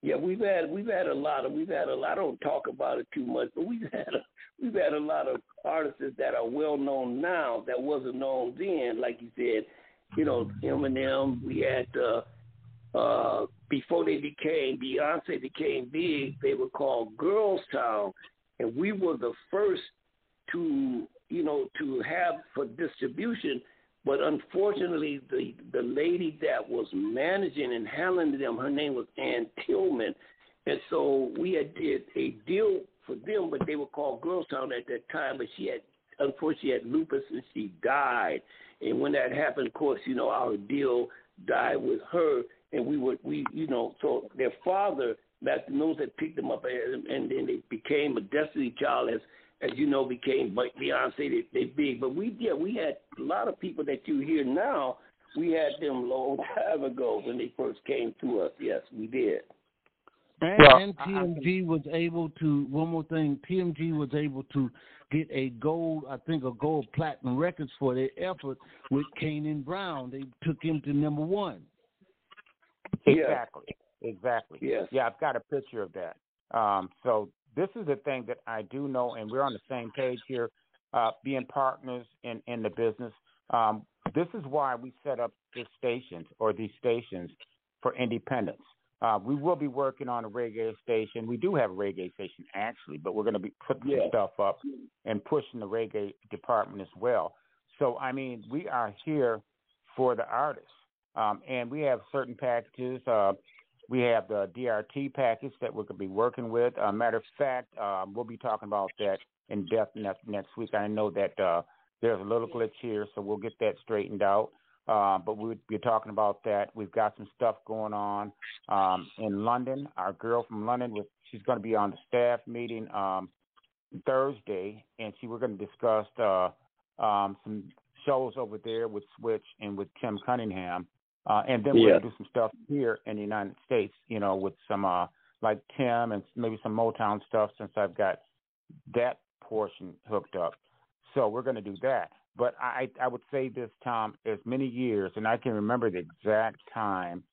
Yeah, we've had we've had a lot of we've had a lot. I don't talk about it too much, but we've had a, we've had a lot of artists that are well known now that wasn't known then. Like you said, you know Eminem. We had uh, uh, before they became Beyonce became big, they were called Girls Town, and we were the first to you know to have for distribution. But unfortunately, the the lady that was managing and handling them, her name was Ann Tillman, and so we had did a deal for them, but they were called Girls Town at that time. But she had unfortunately had lupus and she died. And when that happened, of course, you know our deal died with her and we were we you know so their father Mathew Knowles had picked them up uh, and, and then they became a Destiny Child as as you know became Beyonce they, they big but we yeah we had a lot of people that you hear now we had them long time ago when they first came to us. Yes, we did. And, Well, and TMG was able to one more thing. TMG was able to get a gold, I think, a gold platinum records for their effort with Kanan Brown. They took him to number one. Exactly. Exactly. Yes. Yeah, I've got a picture of that. Um, so this is the thing that I do know, and we're on the same page here, uh, being partners in, in the business. Um, this is why we set up the stations or these stations for independence. Uh, we will be working on a reggae station. We do have a reggae station actually, but we're going to be putting Yeah. stuff up and pushing the reggae department as well. So I mean, we are here for the artists, um, and we have certain packages. Uh, we have the DRT package that we're going to be working with. Uh, matter of fact, um, we'll be talking about that in depth next next week. I know that uh, there's a little glitch here, so we'll get that straightened out. Uh, but we'll be talking about that. We've got some stuff going on um, in London. Our girl from London, was, she's going to be on the staff meeting um, Thursday, and she we're going to discuss uh, um, some shows over there with Switch and with Tim Cunningham, uh, and then we're Yeah. going to do some stuff here in the United States. You know, with some uh, like Tim and maybe some Motown stuff, since I've got that portion hooked up. So we're going to do that. But I, I would say this, Tom, as many years, and I can remember the exact time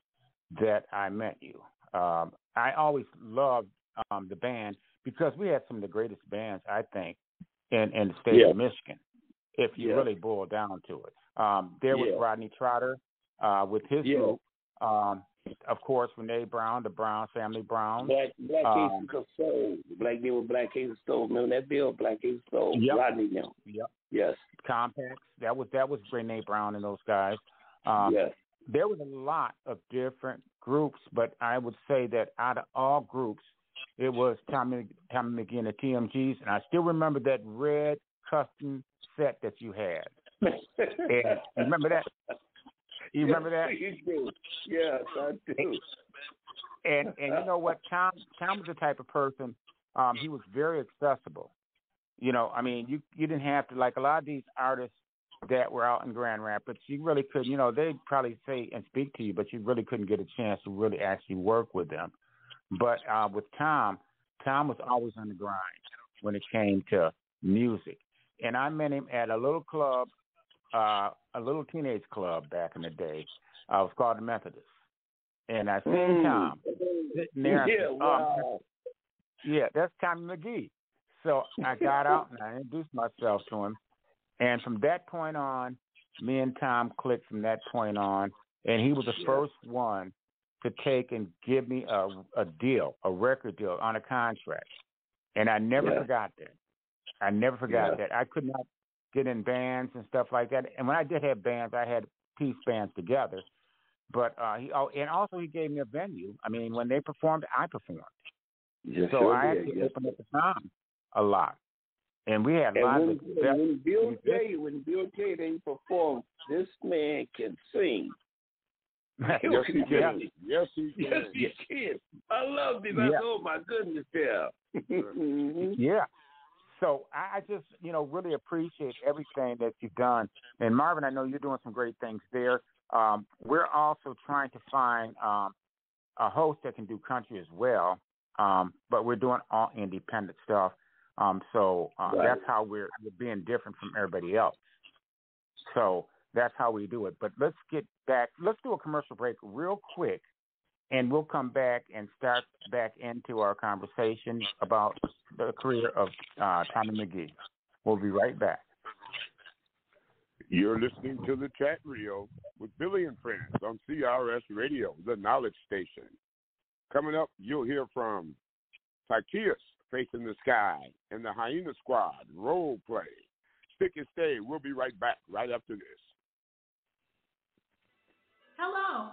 that I met you. Um, I always loved um, the band because we had some of the greatest bands, I think, in, in the state Yeah. of Michigan, if you Yeah. really boil down to it. Um, there was Yeah. Rodney Trotter uh, with his Yeah. group. Um, of course, Renee Brown, the Brown family Brown. Black Black Um, Aces of Soul. Black they were Black Aces of Soul. Remember that bill? Black Aces of Soul. Yep. Rodney now. Yep. Yes. Compacts. That was that was Renee Brown and those guys. Um, yes. there was a lot of different groups, but I would say that out of all groups, it was Tommy Tommy McGee and the TMGs, and I still remember that red custom set that you had. Remember that? You remember that? Yes, you do. Yes, I do. And and you know what? Tom Tom was the type of person. Um, he was very accessible. You know, I mean, you you didn't have to like a lot of these artists that were out in Grand Rapids. You really couldn't. You know, they'd probably say and speak to you, but you really couldn't get a chance to really actually work with them. But uh, with Tom, Tom was always on the grind when it came to music. And I met him at a little club, uh, a little teenage club back in the day. I was called the Methodist. And I seen Mm. Tom sitting there. Yeah, said, "Oh, wow. yeah, that's Tommy McGee. So I got out and I introduced myself to him. And from that point on, me and Tom clicked from that point on. And he was the first one to take and give me a, a deal, a record deal on a contract. And I never Yeah. forgot that. I never forgot Yeah. that. I could not get in bands and stuff like that. And when I did have bands, I had piece bands together. But uh, he oh, and also he gave me a venue. I mean, when they performed, I performed. Yes, so sure I did, actually yes. opened up the time a lot, and we had And lots when, of and best when Bill musicians. tell you, when Bill tell you that he performed, this man can sing. yes, Yes, he can. Yes, he can. Yes, he can. I love him. I Yeah. oh my goodness, yeah. Mhm. Yeah. So I just, you know, really appreciate everything that you've done. And Marvin, I know you're doing some great things there. Um, we're also trying to find um, a host that can do country as well, um, but we're doing all independent stuff. Um, so uh, Right. that's how we're, we're being different from everybody else. So that's how we do it. But let's get back. Let's do a commercial break real quick, and we'll come back and start back into our conversation about the career of uh, Tommy McGee. We'll be right back. You're listening to the chat reel with Billie and Friends on CRS Radio, the knowledge station. Coming up, you'll hear from Tycheus, Faith in the Sky, and the Hyena Squad, role play. Stick and stay. We'll be right back right after this. Hello,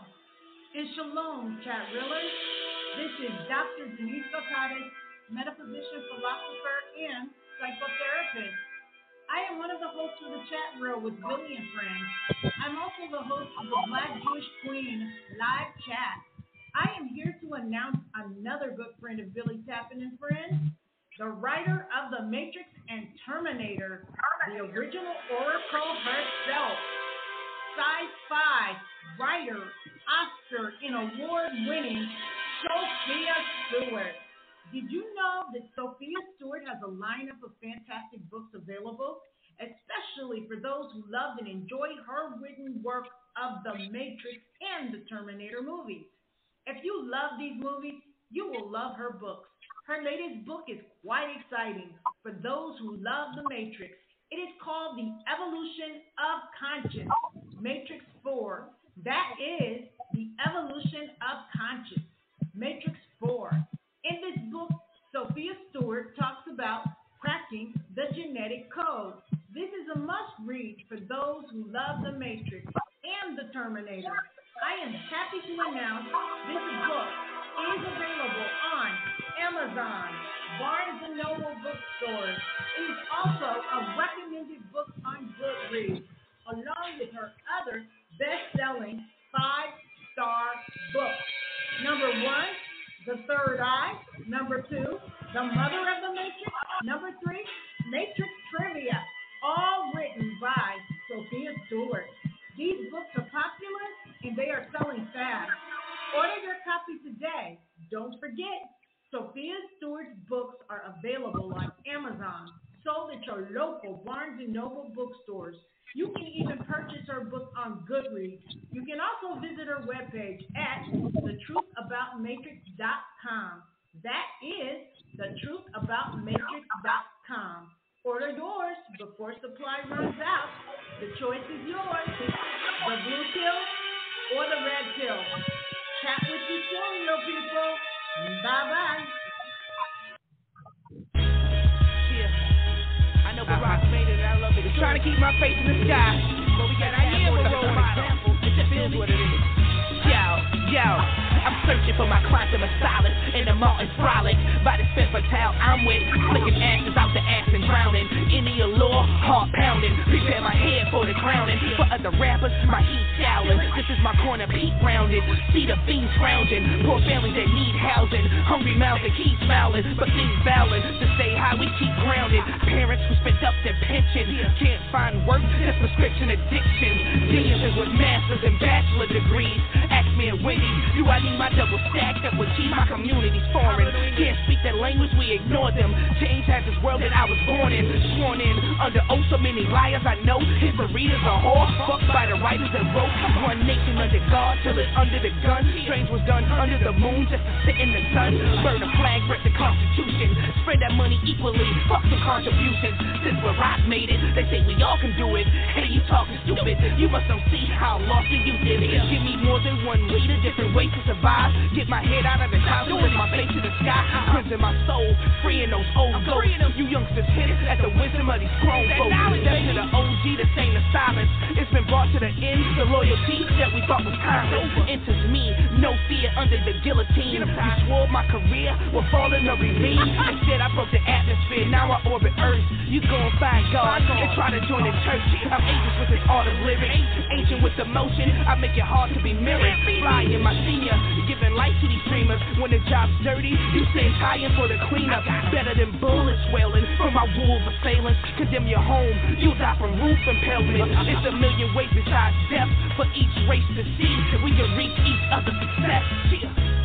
and shalom, chat reelers. This is Dr. Denise Gotautis, metaphysician, philosopher, and psychotherapist. I am one of the hosts of the chat reel with Billie and Friends. I'm also the host of the Black Jewish Queen live chat. I am here to announce another good friend of Billie Tappan and Friends, the writer of The Matrix and Terminator, the original Oracle herself. sci-fi writer, Oscar and award-winning Sophia Stewart. Did you know that Sophia Stewart has a lineup of fantastic books available, especially for those who love and enjoy her written work of The Matrix and the Terminator movies? If you love these movies, you will love her books. Her latest book is quite exciting for those who love The Matrix. It is called The Evolution of Conscience, Matrix 4. That is The Evolution of Conscience, Matrix 4. In this book, Sophia Stewart talks about cracking the genetic code. This is a must read for those who love The Matrix and The Terminator. I am happy to announce this book is available on Amazon, Barnes and Noble bookstores. It is also a recommended book on Goodreads, along with her other best-selling five-star books. Number one, The Third Eye. Number two, The Mother of the Matrix. Number three, Matrix Trivia, all written by Sophia Stewart. These books are popular and they are selling fast. Order your copy today. Don't forget, Sophia Stewart's books are available on Amazon, sold at your local Barnes & Noble bookstores. You can even purchase her book on Goodreads. You can also visit her webpage at thetruthaboutmatrix.com. That is thetruthaboutmatrix.com. Order yours before supply runs out. The choice is yours. The blue pill or the red pill. Chat with you soon, real people. Bye bye rock made it, I love it. Trying to keep my face in the sky. But we got I am a role model. It just is what it is. Yo. I'm searching for my quantum of solace in the Martin frolic. By the fifth fatal I'm with, flicking ashes out the ass and drowning. In the allure, heart pounding. Prepare my head for the crowning. For other rappers, my heat showering. This is my corner, peak rounded. See the fiends scrounging. Poor families that need housing. Hungry mouths that keep smiling, but things balance. To stay high, we keep grounded. Parents who spent up their pension can't find work. That's prescription addiction. Geniuses with masters and bachelor degrees. Ask do I need my double stacked up with cheese. My community's foreign. Can't speak that language, we ignore them. Change has this world that I was born in. Sworn in under oath, so many liars I know. History is a whore. Fucked by the writers that wrote. One nation under God till it's under the gun. Strange was done under the moon just to sit in the sun. Burn a flag, break the Constitution. Spread that money equally. Fuck some contributions. Since where I made it, they say we all can do it. Hey, you talking stupid. You must don't see how lost you youth it. Give me more than one leader, different ways to survive. Get my head out of the clouds, lift my face to the sky. Cleansing my soul, freeing those old ghosts. You youngsters hit it at the wisdom of these grown folks. Step to the OG, the same the silence. It's been brought to the end. The loyalty that we thought was timeless enters me. No fear under the guillotine. You swore my career will fall in the ravine. Instead, I broke the atmosphere. Now I orbit Earth. You gon' find God and try to join the church. I'm ancient with this art of living. Ancient with emotion. I make it hard to be mirrored. Fly in my senior. Giving life to these dreamers. When the job's dirty, you stay tired for the cleanup. Better than bullets wailing from my wolves assailants. Condemn your home. You'll die from roof impalement. It's a million ways besides death for each race to see. We can reach each other's success.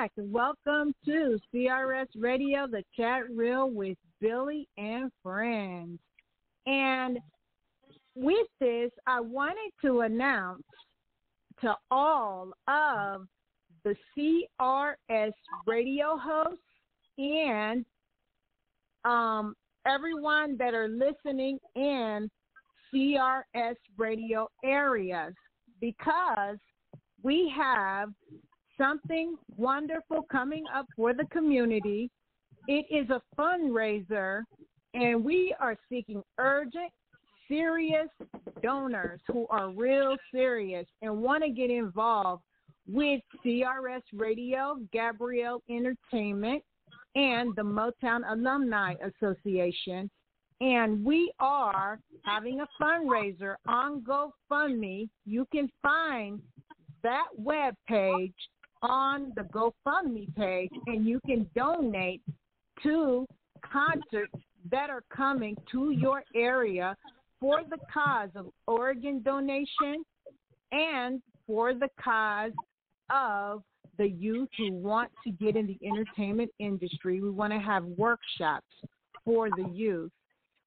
Back. Welcome to CRS Radio, the chat reel with Billie and friends. And with this, I wanted to announce to all of the CRS radio hosts and um, everyone that are listening in CRS radio areas because we have something wonderful coming up for the community. It is a fundraiser, and we are seeking urgent, serious donors who are real serious and want to get involved with CRS Radio, Gabrielle Entertainment, and the Motown Alumni Association. And we are having a fundraiser on GoFundMe. You can find that web page on the GoFundMe page, and you can donate to concerts that are coming to your area for the cause of organ donation and for the cause of the youth who want to get in the entertainment industry. We want to have workshops for the youth.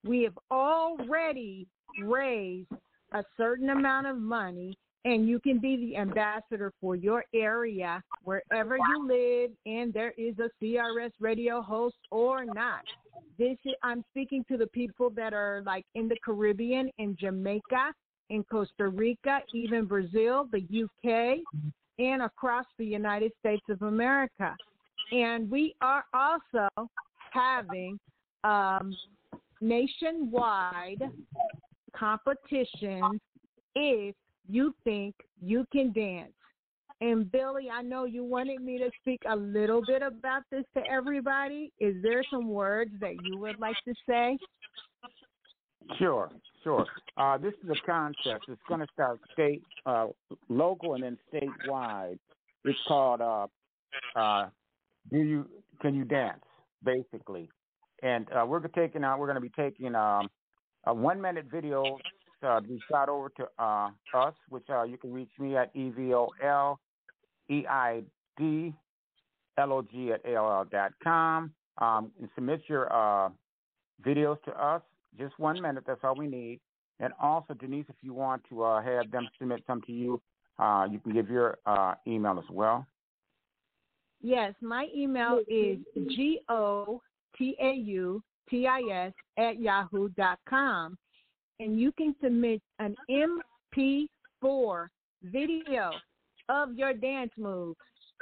We have already raised a certain amount of money and you can be the ambassador for your area wherever you live and there is a CRS radio host or not. This is, I'm speaking to the people that are like in the Caribbean, in Jamaica, in Costa Rica, even Brazil, the UK, and across the United States of America. And we are also having um, nationwide competitions if you think you can dance. And Billie, I know you wanted me to speak a little bit about this to everybody. Is there some words that you would like to say? Sure, sure. Uh, this is a concept. It's going to start state, uh, local, and then statewide. It's called uh, uh, "Do You Can You Dance?" Basically, and uh, we're taking out. We're going to be taking um, a one-minute video uh, be shot over to uh, us, which uh, you can reach me at evol e i d l o g at aol dot com. Um, and submit your uh, videos to us. Just one minute. That's all we need. And also, Denise, if you want to uh, have them submit some to you, uh, you can give your email as well. Yes, my email is g o t a u t i s at yahoo dot com and you can submit an MP4 video of your dance moves.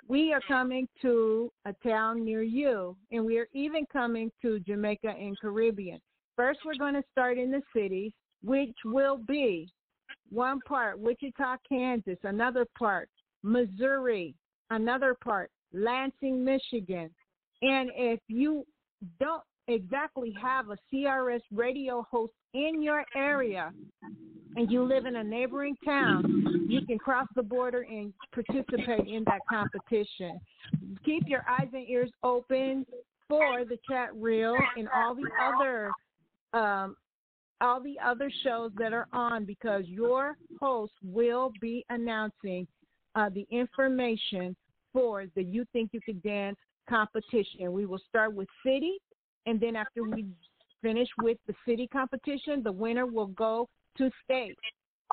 We are coming to a town near you, and we are even coming to Jamaica and Caribbean. First, we're going to start in the cities, which will be one part Wichita, Kansas, another part Missouri, another part Lansing, Michigan. And if you don't exactly have a CRS radio host in your area and you live in a neighboring town, you can cross the border and participate in that competition. Keep your eyes and ears open for the chat reel and all the other um, all the other shows that are on because your host will be announcing uh, the information for the You Think You Can Dance competition. We will start with city, and then after we finish with the city competition, the winner will go to state,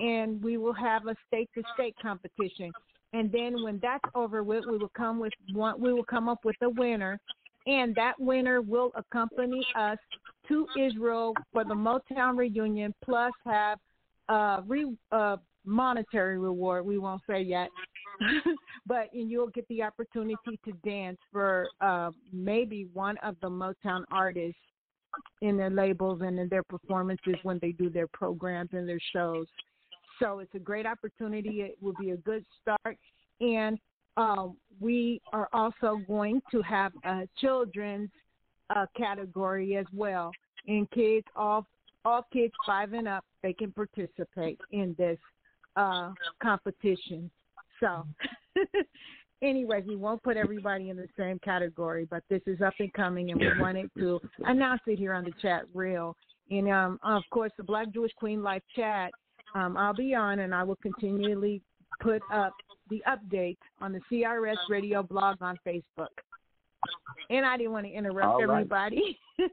and we will have a state to state competition. and then when that's over with, we will come with one. We will come up with a winner, and that winner will accompany us to Israel for the Motown reunion, plus have a re, uh, monetary reward. We won't say yet, but and you'll get the opportunity to dance for uh, maybe one of the Motown artists in their labels and in their performances when they do their programs and their shows. So it's a great opportunity. It will be a good start. And um, we are also going to have a children's uh, category as well. And kids, all all kids five and up, they can participate in this uh, competition. So, anyways, we won't put everybody in the same category, but this is up and coming, and we wanted to announce it here on the chat reel. And um, of course, the Black Jewish Queen Life chat, um, I'll be on, and I will continually put up the update on the CRS Radio blog on Facebook. And I didn't want to interrupt All right. everybody. okay.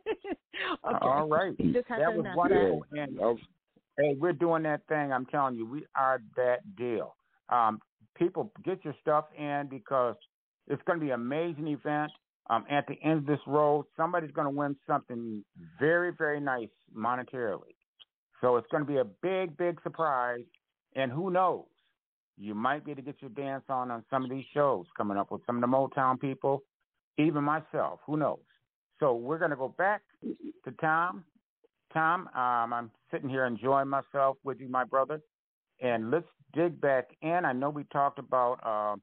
All right. That was wonderful. that. And hey, we're doing that thing. I'm telling you, we are that deal. Um, people, get your stuff in because it's going to be an amazing event. Um, at the end of this road, somebody's going to win something very, very nice monetarily. So it's going to be a big, big surprise. And who knows? You might be able to get your dance on on some of these shows coming up with some of the Motown people, even myself. Who knows? So we're going to go back to Tom. Tom, um, I'm sitting here enjoying myself with you, my brother. And let's dig back in. I know we talked about uh,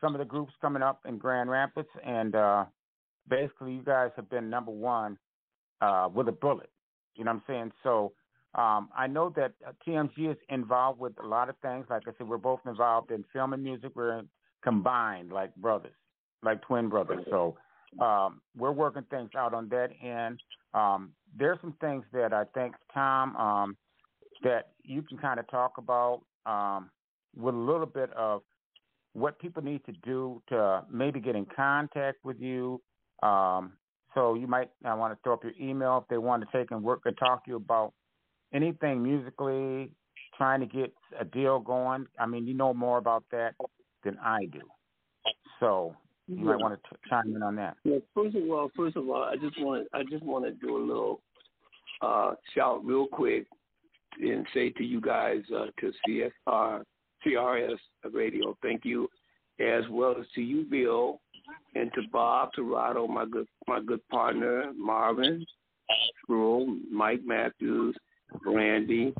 some of the groups coming up in Grand Rapids, and uh, basically, you guys have been number one uh, with a bullet. You know what I'm saying? So um, I know that uh, TMG is involved with a lot of things. Like I said, we're both involved in film and music. We're combined like brothers, like twin brothers. So um, we're working things out on that end. Um, there's some things that I think, Tom, um, that you can kind of talk about um, with a little bit of what people need to do to maybe get in contact with you. Um, so you might I want to throw up your email if they want to take and work and talk to you about anything musically, trying to get a deal going. I mean, you know more about that than I do. So you might want to t- chime in on that. Yeah, first of all, first of all, I just want I just want to do a little uh, shout real quick and say to you guys uh, to CSR CRS Radio, thank you, as well as to you, Bill, and to Bob Torado, my good my good partner, Marvin, Rule, Mike Matthews, Randy,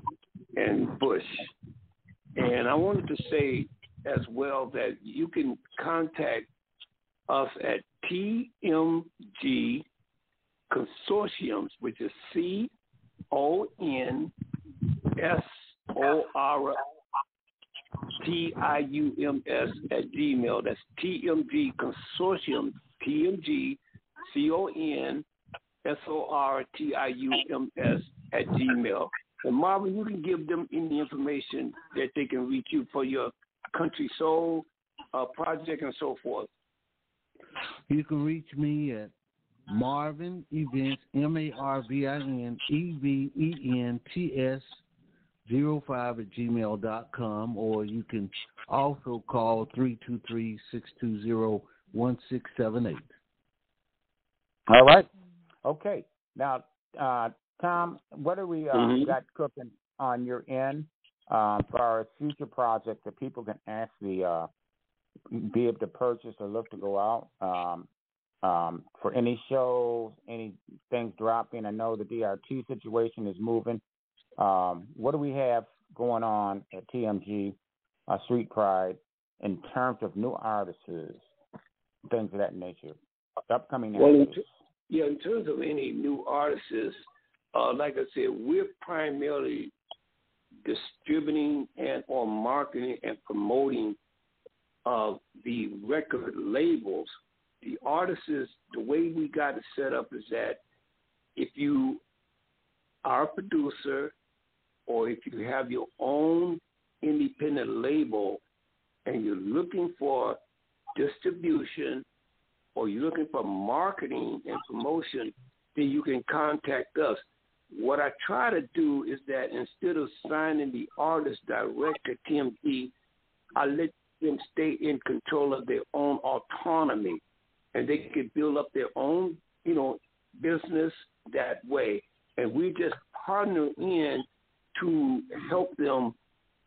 and Bush. And I wanted to say as well that you can contact us at TMG Consortiums, which is C O N S O R T I U M S at Gmail. That's TMG Consortium, TMG C O N S O R T I U M S at Gmail. And Marvin, you can give them any information that they can reach you for your country soul uh, project and so forth. You can reach me at Marvin Events, M A R V I N E V E N T S zero five at gmail dot com, or you can also call three two three six two zero one six seven eight. All right. Okay. Now, uh, Tom, what do we uh, Mhm. got cooking on your end uh, for our future project that people can actually uh, be able to purchase or look to go out um, um, for any shows, any things dropping? I know the DRT situation is moving. Um, what do we have going on at TMG uh, Street Pride in terms of new artists, things of that nature, upcoming Well, in artists? t- yeah, in terms of any new artists, uh, like I said, we're primarily distributing and or marketing and promoting uh, the record labels. The artists, the way we got it set up is that if you are a producer or if you have your own independent label and you're looking for distribution or you're looking for marketing and promotion, then you can contact us. What I try to do is that instead of signing the artist direct to TMG, I let them stay in control of their own autonomy, and they can build up their own, you know, business that way. And we just partner in to help them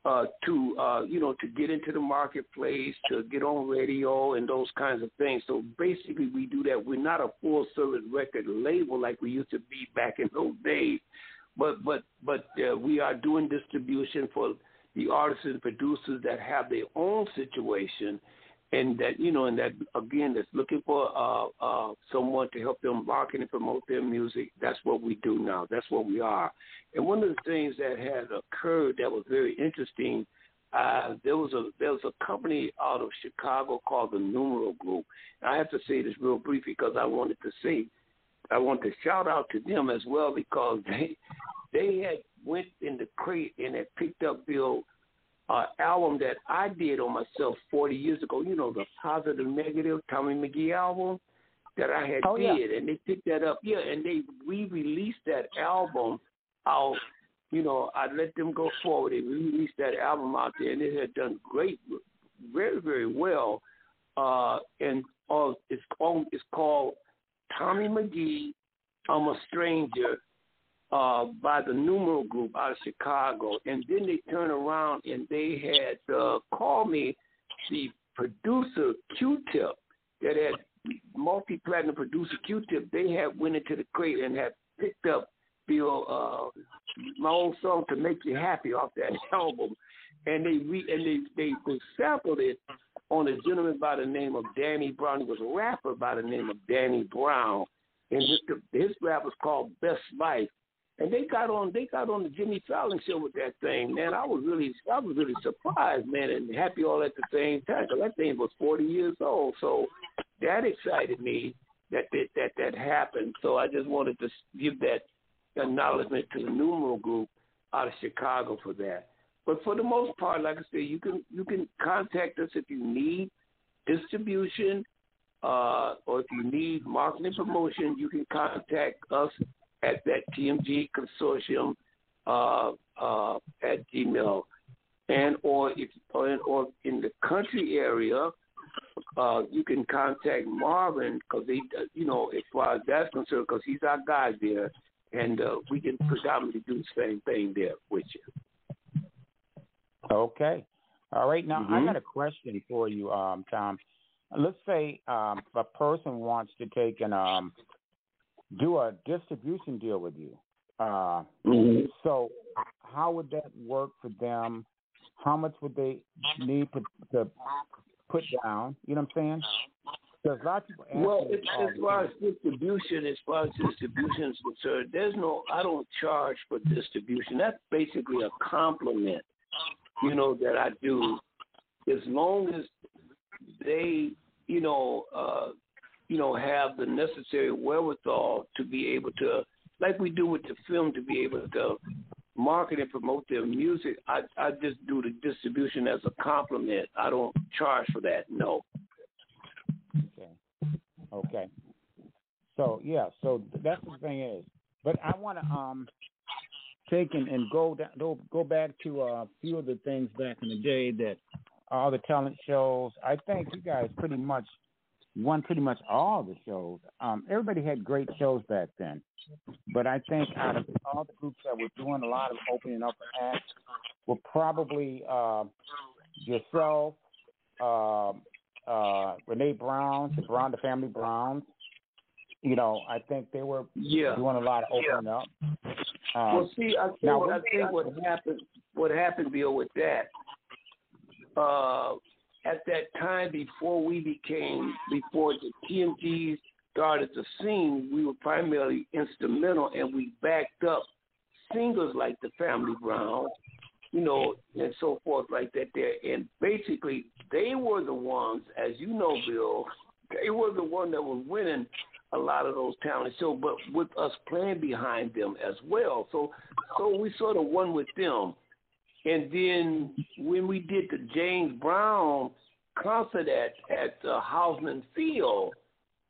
uh, to uh, you know to get into the marketplace, to get on radio and those kinds of things. So basically, we do that. We're not a full service record label like we used to be back in those days, but but but uh, we are doing distribution for the artists and producers that have their own situation and that you know, and that again, that's looking for uh, uh, someone to help them market and promote their music. That's what we do now. That's what we are. And one of the things that had occurred that was very interesting, uh, there was a there was a company out of Chicago called the Numero Group. And I have to say this real briefly because I wanted to say, I want to shout out to them as well because they they had went in the crate and had picked up Bill uh, album that I did on myself 40 years ago. You know, the Positive Negative Tommy McGee album that I had oh, did, yeah. and they picked that up. Yeah, and they re-released that album out. You know, I let them go forward. They re-released that album out there, and it had done great, very, very well. Uh, and uh, it's called it's called Tommy McGee. I'm a stranger uh, by the Numero Group out of Chicago, and then they turned around and they had uh, called me the producer Q-Tip that had multi-platinum producer Q-Tip. They had went into the crate and had picked up Bill uh, my old song to make you happy off that album, and they re- and they they, they sampled it on a gentleman by the name of Danny Brown. He was a rapper by the name of Danny Brown, and his, his rap was called Best Life and they got on they got on the Jimmy Fallon show with that thing, man. I was really I was really surprised, man, and happy all at the same time. Cause that thing was 40 years old, so that excited me that that that, that happened. So I just wanted to give that acknowledgement to the Numero group out of Chicago for that. But for the most part, like I said, you can you can contact us if you need distribution uh, or if you need marketing promotion. You can contact us at that TMG consortium uh, uh, at Gmail, and or if or, or in the country area, uh, you can contact Marvin because he, you know, as far as that's concerned, because he's our guy there, and uh, we can predominantly do the same thing there with you. Okay. All right. Now mm-hmm. I got a question for you, um, Tom. Let's say um, a person wants to take an um, do a distribution deal with you. Uh, mm-hmm. So, how would that work for them? How much would they need to, to put down? You know what I'm saying? There's lots of well, it's, as far as distribution, as far as distribution is concerned, there's no. I don't charge for distribution. That's basically a compliment, you know, that I do. As long as they, you know, uh, you know, have the necessary wherewithal to be able to, like we do with the film, to be able to market and promote their music. I I just do the distribution as a compliment. I don't charge for that. No. Okay. Okay. So yeah, so that's the thing is, but I want to um take and, and go down, go back to a few of the things back in the day that all the talent shows. I think you guys pretty much won pretty much all the shows. Um, everybody had great shows back then, but I think out of all the groups that were doing a lot of opening up acts were probably uh, yourself, uh, uh, Renee Brown, the Brown, the Family Browns. You know, I think they were yeah. doing a lot of opening yeah. up. Um, well, see, I think, now, I think what happened, what happened, Bill, with that, uh, at that time before we became before the TMGs started to sing, we were primarily instrumental and we backed up singers like the Family Brown, you know, and so forth like that there. And basically they were the ones, as you know, Bill, they were the one that was winning a lot of those talent shows, but with us playing behind them as well. So so we sort of won with them. And then when we did the James Brown concert at at uh, Houseman Field,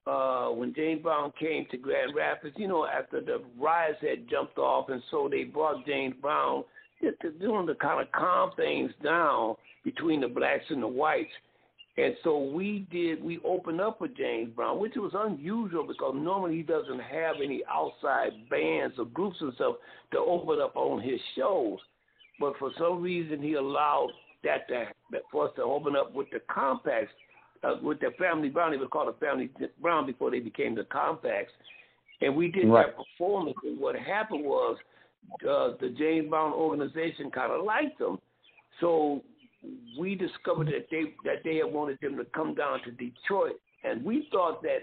uh, when James Brown came to Grand Rapids, you know, after the riots had jumped off, and so they brought James Brown to doing to kind of calm things down between the blacks and the whites. And so we did, we opened up with James Brown, which was unusual because normally he doesn't have any outside bands or groups and stuff to open up on his shows. But for some reason, he allowed that to, for us to open up with the Compacts, uh, with the Family Brown. It was called the Family Brown before they became the Compacts. And we did Right. that performance. And what happened was uh, the James Brown organization kind of liked them. So we discovered that they that they had wanted them to come down to Detroit, and we thought that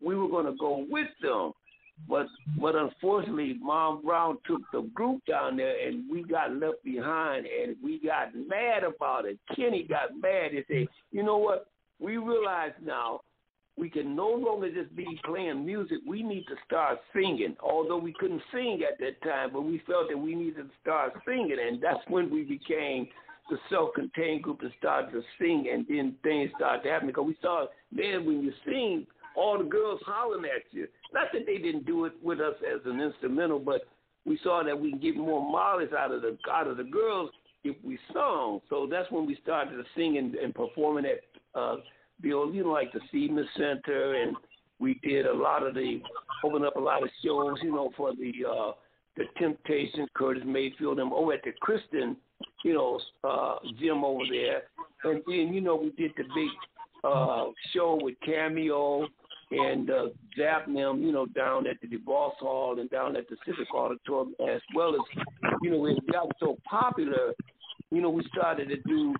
we were going to go with them, but but unfortunately, Mom Brown took the group down there, and we got left behind, and we got mad about it. Kenny got mad and said, "You know what? We realize now." We can no longer just be playing music. We need to start singing. Although we couldn't sing at that time, but we felt that we needed to start singing, and that's when we became the self-contained group and started to sing, and then things started to happen because we saw, man, when you sing, all the girls hollering at you. Not that they didn't do it with us as an instrumental, but we saw that we can get more mileage out of the out of the girls if we sung. So that's when we started to sing and, performing at uh, the you know, like the Seaman Center, and we did a lot of the opened up a lot of shows, you know, for the uh, the Temptations, Curtis Mayfield, and over at the Kristen, you know, uh, gym over there. And then, you know, we did the big uh, show with Cameo and uh, Zap them, you know, down at the DeVos Hall and down at the Civic Auditorium, as well as, you know, it got so popular, you know, we started to do,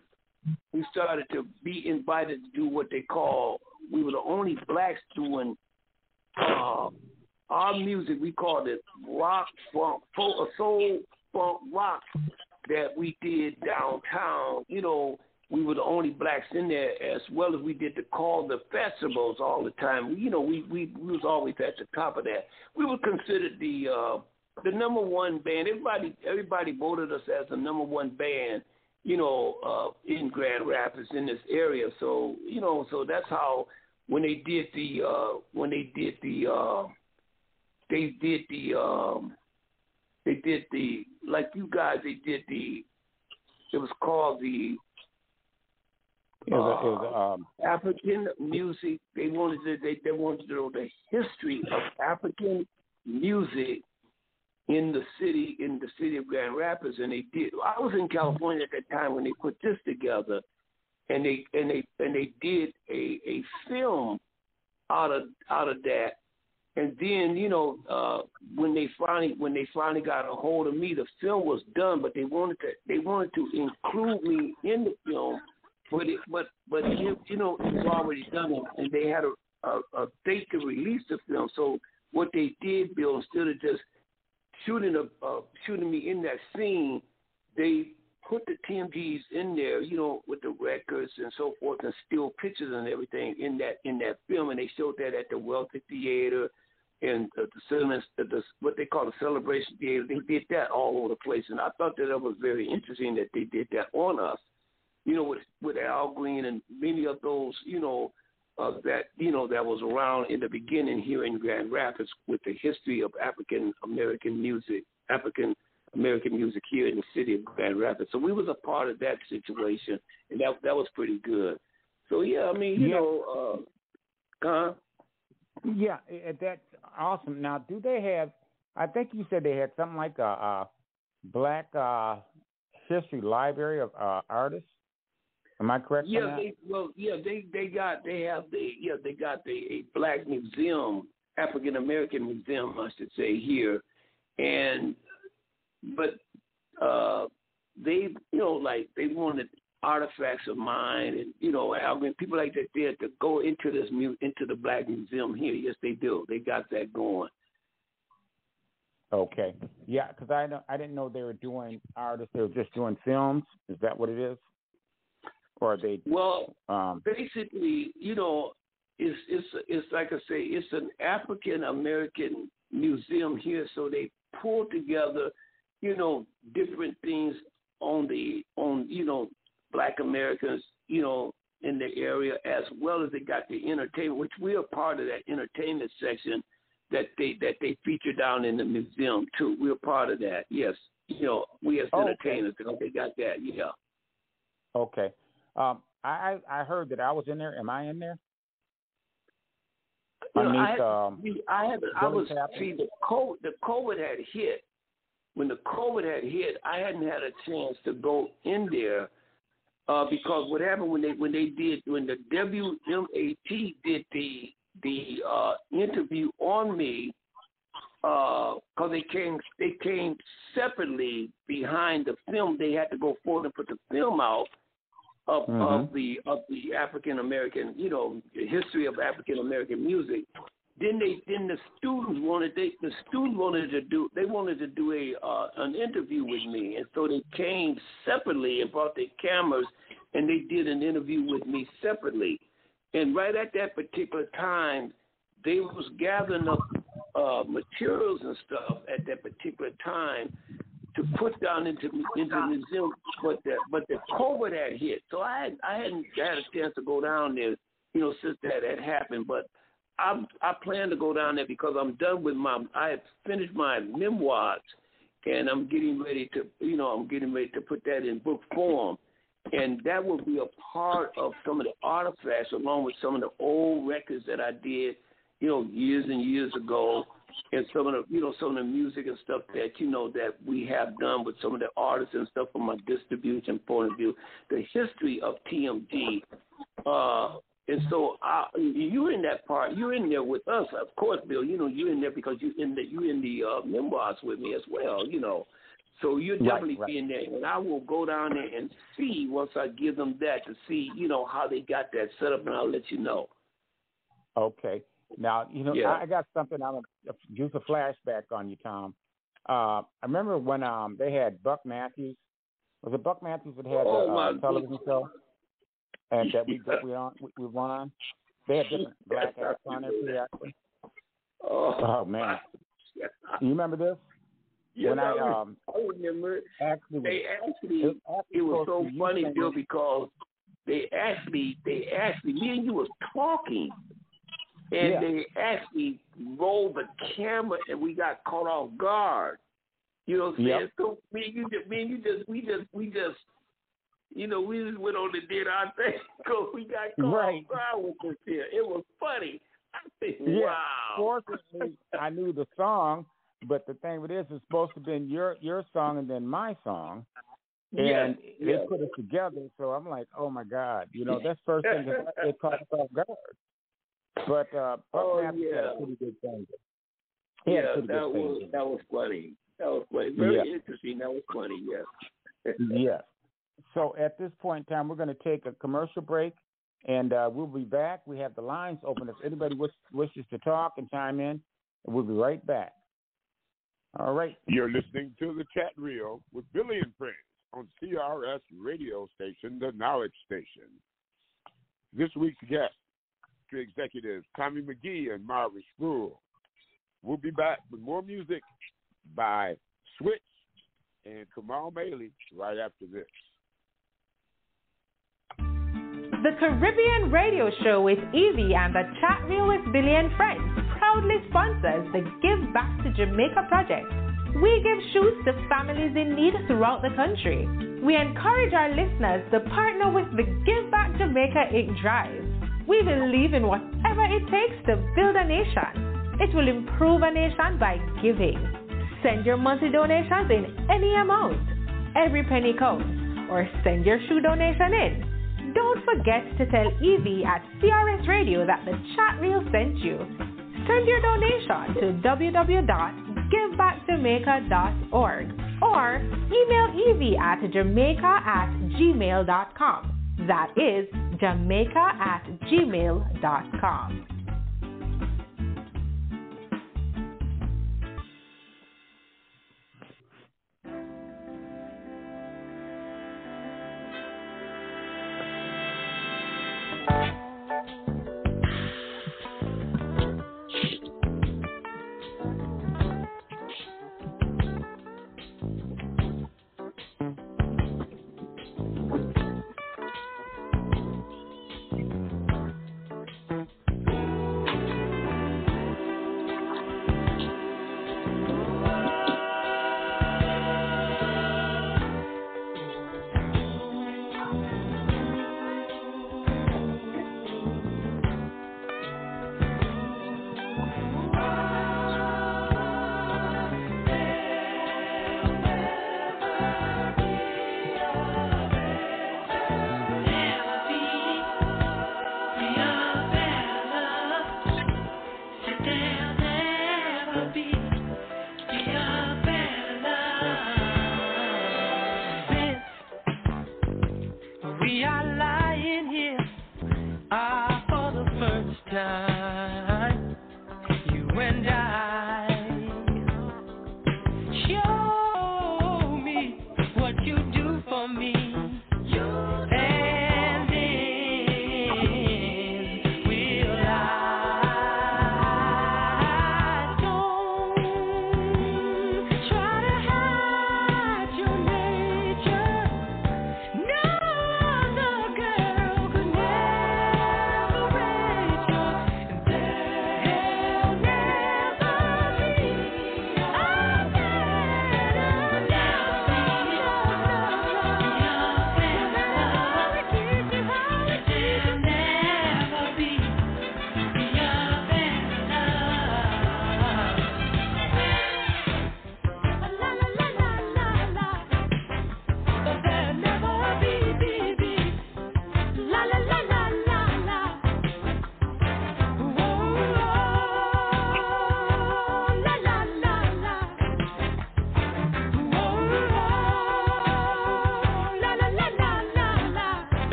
we started to be invited to do what they call, we were the only blacks doing uh, our music, we called it rock, funk, soul, funk, rock that we did downtown. You know, we were the only blacks in there, as well as we did the call the festivals all the time. You know, we we, we was always at the top of that. We were considered the uh, the number one band. Everybody everybody voted us as the number one band. You know, uh, in Grand Rapids in this area. So you know, so that's how when they did the uh, when they did the uh, they did the um, they did the like you guys they did the it was called the It was, it um, African music. They wanted to they, they wanted to know the history of African music in the city in the city of Grand Rapids, and they did. I was in California at that time when they put this together, and they and they and they did a a film out of out of that. And then you know uh, when they finally when they finally got a hold of me, the film was done, but they wanted to they wanted to include me in the film but it, but but you, you know it was already done, and they had a, a a date to release the film. So what they did, Bill, instead of just shooting a uh, shooting me in that scene, they put the TMGs in there, you know, with the records and so forth, and still pictures and everything in that in that film, and they showed that at the Wealthy Theater and uh, the cinema, the what they call the Celebration Theater. They did that all over the place, and I thought that that was very interesting that they did that on us you know, with with Al Green and many of those, you know, uh, that you know that was around in the beginning here in Grand Rapids with the history of African American music, African American music here in the city of Grand Rapids. So we was a part of that situation, and that that was pretty good. So yeah, I mean, you Yeah. know, uh, huh? Yeah, that's awesome. Now, do they have? I think you said they had something like a, a black uh, history library of uh, artists. Am I correct? Yeah, they well, yeah, they they got they have the yeah they got the a black museum, African American museum, I should say here, and but uh they you know like they wanted artifacts of mine and you know I mean people like that there to go into this mu- into the black museum here. Yes, they do. They got that going. Okay. Yeah, because I don't, I didn't know they were doing artists. They were just doing films. Is that what it is? Or they? Well, Um, basically, you know, it's it's it's like I say, it's an African American museum here, so they pull together, you know, different things on the on you know Black Americans, you know, in the area, as well as they got the entertainment, which we are part of that entertainment section that they that they feature down in the museum too. We're part of that, yes. you know, we as Oh, entertainers. Okay. They got that. Yeah. Okay. Um, I I heard that I was in there. Am I in there? You know, I Underneath, um, I had, I was see the COVID, the COVID had hit. When the COVID had hit, I hadn't had a chance to go in there uh, because what happened when they when they did when the WMAT did the the uh, interview on me because they came they came separately behind the film. They had to go forward and put the film out of Mhm. of the of the African American, you know, history of African American music. Then they then the students wanted they the students wanted to do they wanted to do a uh, an interview with me, and so they came separately and brought their cameras, and they did an interview with me separately. And right at that particular time, they was gathering up uh, materials and stuff at that particular time to put down into into the museum, but the but the COVID had hit, so I had, I hadn't had a chance to go down there, you know, since that had happened. But I I plan to go down there because I'm done with my I have finished my memoirs, and I'm getting ready to you know I'm getting ready to put that in book form, and that will be a part of some of the artifacts along with some of the old records that I did, you know, years and years ago and some of the you know some of the music and stuff that you know that we have done with some of the artists and stuff from a distribution point of view, the history of TMG. Uh, and so I, you're in that part. You're in there with us, of course, Bill. You know you're in there because you in the you in the uh, memoirs with me as well. You know, so you're Right, definitely right. be in there, and I will go down there and see once I give them that to see you know how they got that set up, and I'll let you know. Okay. Now, you know, Yeah. I, I got something. I'm gonna use a flashback on you, Tom. Uh, I remember when um they had Buck Matthews. Was it Buck Matthews that had Oh, the uh, television show? And that we that we on we, we won. They had different black acts on there. Actually. Oh, Oh man, you remember this? Yes, when I, um I remember. actually They actually, it, it was so actually funny, Bill, because they actually, they actually, me and you was talking, and Yeah. they actually rolled the camera, and we got caught off guard. You know what I'm saying? Yep. So me and you, just, me and you just, we just, we just, you know, we just went on and did our thing because we got caught Right. off guard with this here. It was funny. I think, Yeah. wow. Fortunately, I knew the song, but the thing with this is supposed to have been your your song and then my song. And yes. they put it together, so I'm like, oh my god, you know, that's first thing that it caught us off guard. But uh, Buck Oh, had yeah. a pretty good thing. He Yeah, pretty that good thing. was that was funny. That was funny. Very Yeah. interesting. That was funny. Yes. yes. So at this point in time, we're going to take a commercial break, and uh, we'll be back. We have the lines open. If anybody wish, wishes to talk and chime in, we'll be right back. All right. You're listening to the chat reel with Billie and Friends on CRS radio station, the Knowledge Station. This week's guest, the executives Tommy McGee and Marvin Spruill. We'll be back with more music by Switch and Kamal Bailey right after this. The Caribbean Radio Show with Evie and the Chat Reel with Billie and Friends proudly sponsors the Give Back to Jamaica project. We give shoes to families in need throughout the country. We encourage our listeners to partner with the Give Back Jamaica Inc. Drive. We believe in whatever it takes to build a nation. It will improve a nation by giving. Send your monthly donations in any amount. Every penny counts. Or send your shoe donation in. Don't forget to tell Evie at CRS Radio that the chat reel sent you. Send your donation to www.givebackjamaica.org or email Evie at jamaica at gmail.com. That is jamaica at gmail.com.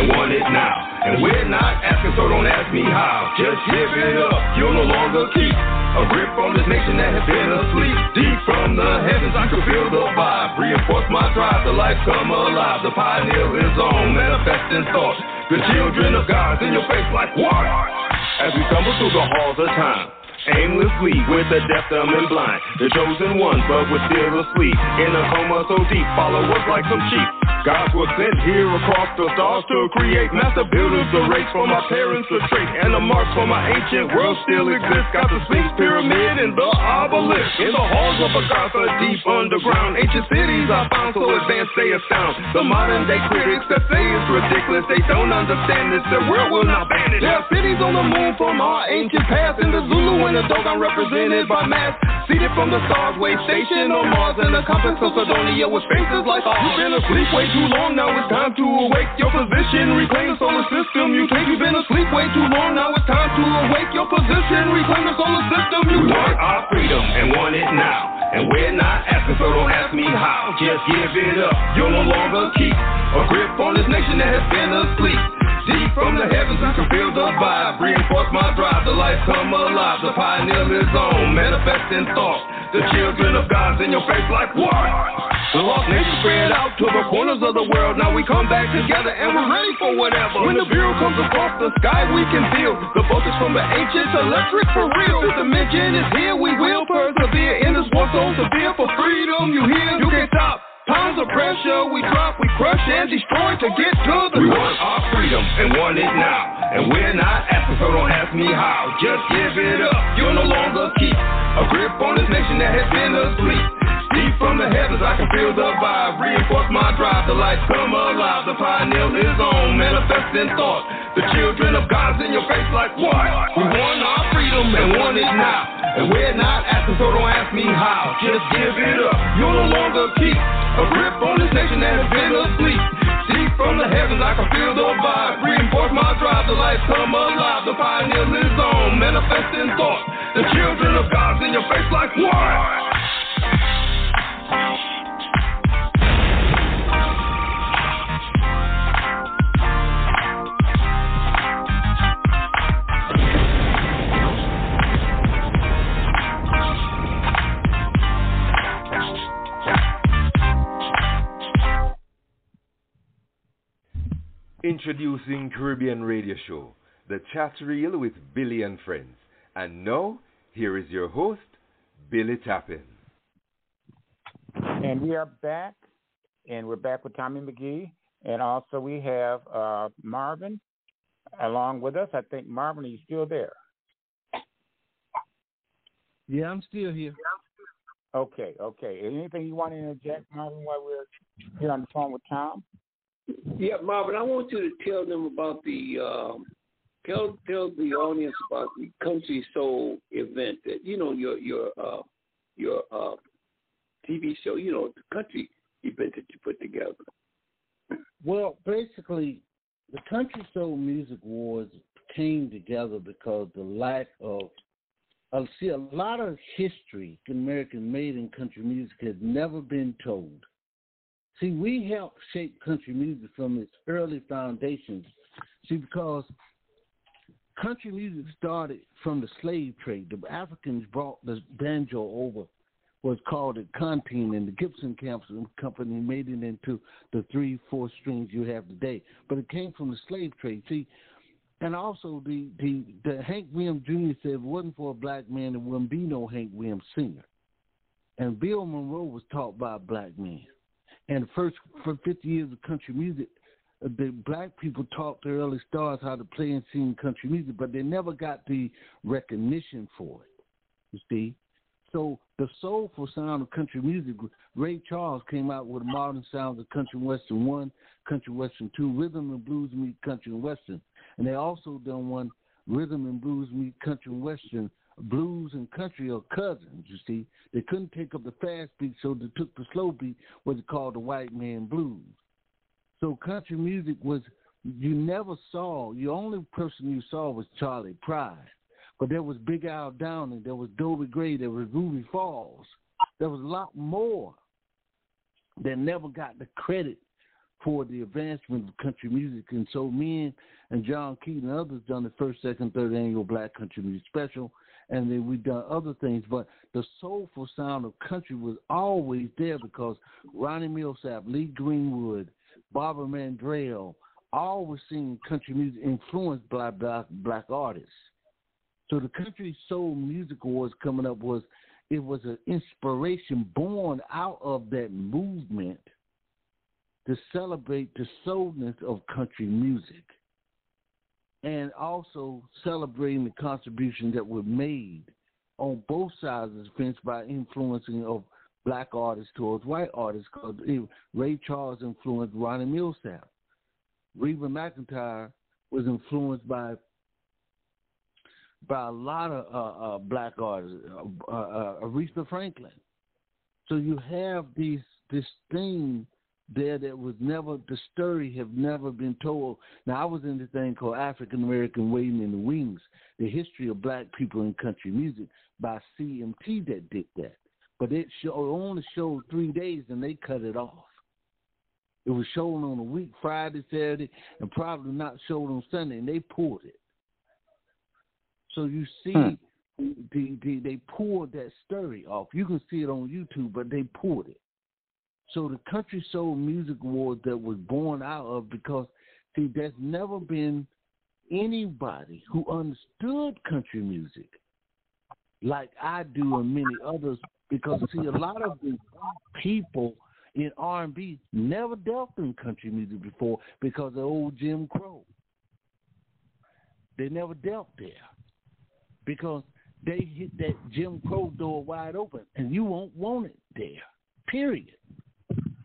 and want it now. And we're not asking, so don't ask me how. Just give it up, you'll no longer keep a grip on this nation that has been asleep. Deep from the heavens, I can feel the vibe. Reinforce my drive, the life come alive. The pioneer is on, manifesting thought. The children of God's in your face like what? As we stumble through the halls of time aimlessly with a deaf, dumb, and blind. The chosen one, but we're still asleep. In a coma so deep, follow us like some sheep. Gods were sent here across the stars to create master builders, the race for my parents to trace. And the marks for my ancient world still exist. Got the Sphinx pyramid and the obelisk. In the halls of Agartha, deep underground. Ancient cities I found so advanced they astound. The modern day critics that say it's ridiculous, they don't understand this. The world will not vanish. There are cities on the moon from our ancient past. In the Zulu and the Dogon represented by mass. Seated from the stars, way station on Mars. And the complex of Cydonia with faces like ours. You've been asleep way too long, now it's time to awake your position. Reclaim the solar system. You think you've been asleep way too long, now it's time to awake your position. Reclaim the solar system. You we want our freedom and want it now. And we're not asking, so don't ask me how. Just give it up. You'll no longer keep a grip on this nation that has been asleep. Deep from the heavens, I can feel the vibe. Reinforce my drive, the lights come alive. The pioneer lives on, manifesting thought. The children of God's in your face like what? The lost nation spread out to the corners of the world. Now we come back together and we're ready for whatever. When the bureau comes across the sky, we can feel the voltage from the ancients, electric for real. This dimension is here, we will persevere in this war so severe for freedom. You hear? You can't stop. Pounds of pressure, we drop, we crush and destroy to get to the We want our freedom and want it now. And we're not asking, so don't ask me how. Just give it up. You'll no longer keep a grip on this nation that has been asleep. Deep from the heavens, I can feel the vibe. Reinforce my drive, the lights come alive. The pioneer is on, manifesting thought. The children of God's in your face like what? We want our freedom and want it now. And we're not asking, so don't ask me how. Just give it up. You'll no longer keep a grip on this nation that has been asleep. Deep from the heavens, I can feel the vibe. Reinforce my drive, the lights come alive. The pioneer lives on, manifesting thought. The children of God's in your face like what? Introducing Caribbean Radio Show, the chat reel with Billie and friends. And now, here is your host, Billie Tappin. And we are back, and we're back with Tommy McGee. And also we have uh, Marvin along with us. I think, Marvin, are you still there? Yeah, I'm still here. Okay, okay. Anything you want to interject, Marvin, while we're here on the phone with Tom? Yeah, Marvin, I want you to tell them about the um, tell tell the audience about the country soul event that you know your your uh, your uh, TV show, you know, the country event that you put together. Well, basically, the country soul music wars came together because the lack of I see a lot of history American made in country music has never been told. See, we helped shape country music from its early foundations. See, because country music started from the slave trade. The Africans brought the banjo over, was called a canteen, and the Gibson Company made it into the three, four strings you have today. But it came from the slave trade. See, and also the the, the Hank Williams Jr. said if it wasn't for a black man, there wouldn't be no Hank Williams singer. And Bill Monroe was taught by a black man. And first for 50 years of country music, the black people taught the early stars how to play and sing country music, but they never got the recognition for it. You see, so the soulful sound of country music, Ray Charles came out with modern sounds of country western one, country western two, rhythm and blues meet country and western, and they also done one rhythm and blues meet country and western blues and country are cousins, you see. They couldn't take up the fast beat, so they took the slow beat, what they called the white man blues. So country music was, you never saw, the only person you saw was Charley Pride. But there was Big Al Downing, there was Dobie Gray, there was Ruby Falls. There was a lot more that never got the credit for the advancement of country music. And so me and John Keaton and others done the first, second, third annual Black Country Music Special and then we've done other things. But the soulful sound of country was always there because Ronnie Milsap, Lee Greenwood, Barbara Mandrell, all were singing country music influenced by black, black artists. So the Country Soul Music Awards coming up was it was an inspiration born out of that movement to celebrate the soulness of country music and also celebrating the contributions that were made on both sides of the fence by influencing of black artists towards white artists. Because Ray Charles influenced Ronnie Milsap. Reba McEntire was influenced by by a lot of uh, uh, black artists, uh, uh, Aretha Franklin. So you have these this thing there that was never the story have never been told. Now I was in this thing called African American Waiting in the Wings, the history of black people in country music by CMT that did that. But it show, only showed three days and they cut it off. It was shown on a week, Friday, Saturday, and probably not showed on Sunday, and they pulled it. So you see, hmm. the, the, they pulled that story off. You can see it on YouTube, but they pulled it. So the Country Soul Music Award that was born out of because see, there's never been anybody who understood country music like I do and many others because see a lot of the people in R and B never dealt in country music before because of old Jim Crow. They never dealt there because they hit that Jim Crow door wide open and you won't want it there. Period.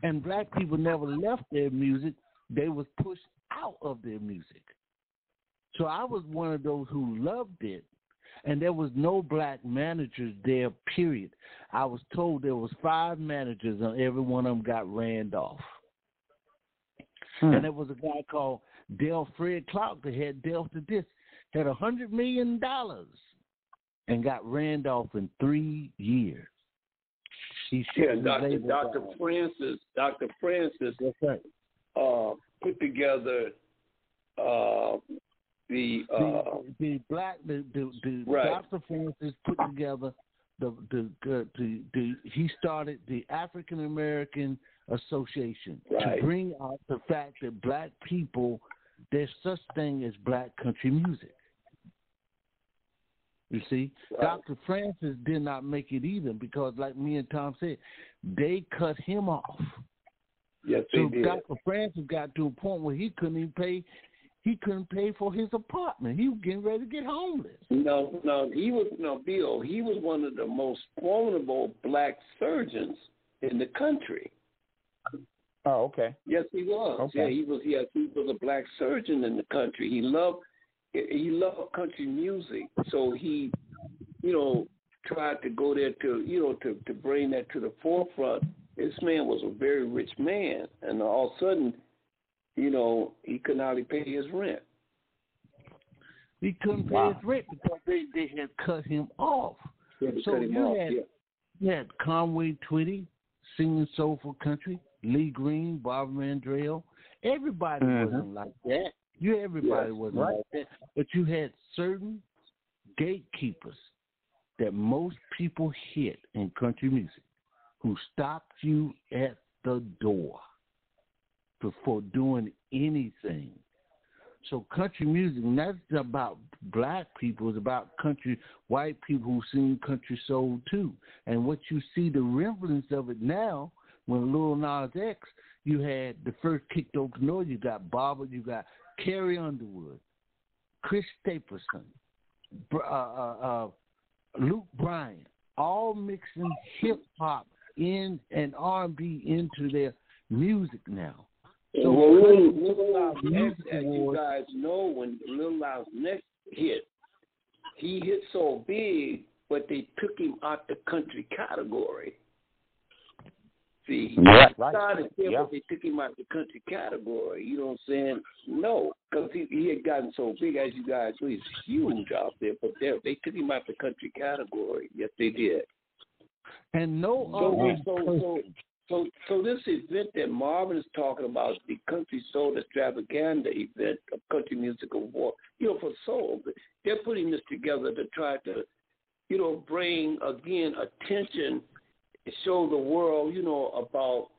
And black people never left their music. They was pushed out of their music. So I was one of those who loved it and there was no black managers there. Period. I was told there was five managers, and every one of them got ran off. Hmm. And there was a guy called Del Fred Clark that had Delta Disc, had a hundred million dollars, and got Randolph in three years. He yeah, Doctor Doctor Francis, Doctor Francis, That's right. uh, put together uh, the, uh, the the black the the, the right. Dr. Francis put together the the, the the, the he started the African American Association right. to bring out the fact that black people there's such thing as black country music. You see, right. Dr. Francis did not make it either because, like me and Tom said, they cut him off. Yes, so did. Dr. Francis got to a point where he couldn't even pay he couldn't pay for his apartment. He was getting ready to get homeless. No, no, he was no Bill. He was one of the most formidable black surgeons in the country. Oh, okay. Yes, he was. Okay. Yeah, he was. Yes, he was a black surgeon in the country. He loved he loved country music, so he, you know, tried to go there to you know to to bring that to the forefront. This man was a very rich man, and all of a sudden you know, he couldn't hardly pay his rent. He couldn't wow. pay his rent because they, they had cut him off. so cut him you off, had yeah. you had Conway Twitty singing soulful country, Lee Green, Barbara Mandrell. Everybody mm-hmm. wasn't like that. You everybody yes, wasn't right. like that. But you had certain gatekeepers that most people hit in country music who stopped you at the door before doing anything. So country music, that's about black people. It's about country white people who sing country soul too. And what you see the remnants of it now, when Lil Nas X, you had the first kicked open door. You got Barbara, you got Carrie Underwood, Chris Stapleton, uh, uh, uh, Luke Bryan, all mixing hip hop in and R and B into their music now. So well, Lil, Lil Nas as you guys know, when Lil Nas X hit, he hit so big, but they took him out the country category. See, right, he started there, yeah. they took him out the country category. You know what I'm saying? No, because he, he had gotten so big, as you guys know, he's huge out there. But they they took him out the country category. Yes, they did. And no so, um, other so, so, so, so this event that Marvin is talking about, the Country Soul Extravaganza event, of country music award, you know, for soul, they're putting this together to try to, you know, bring again attention, show the world, you know, about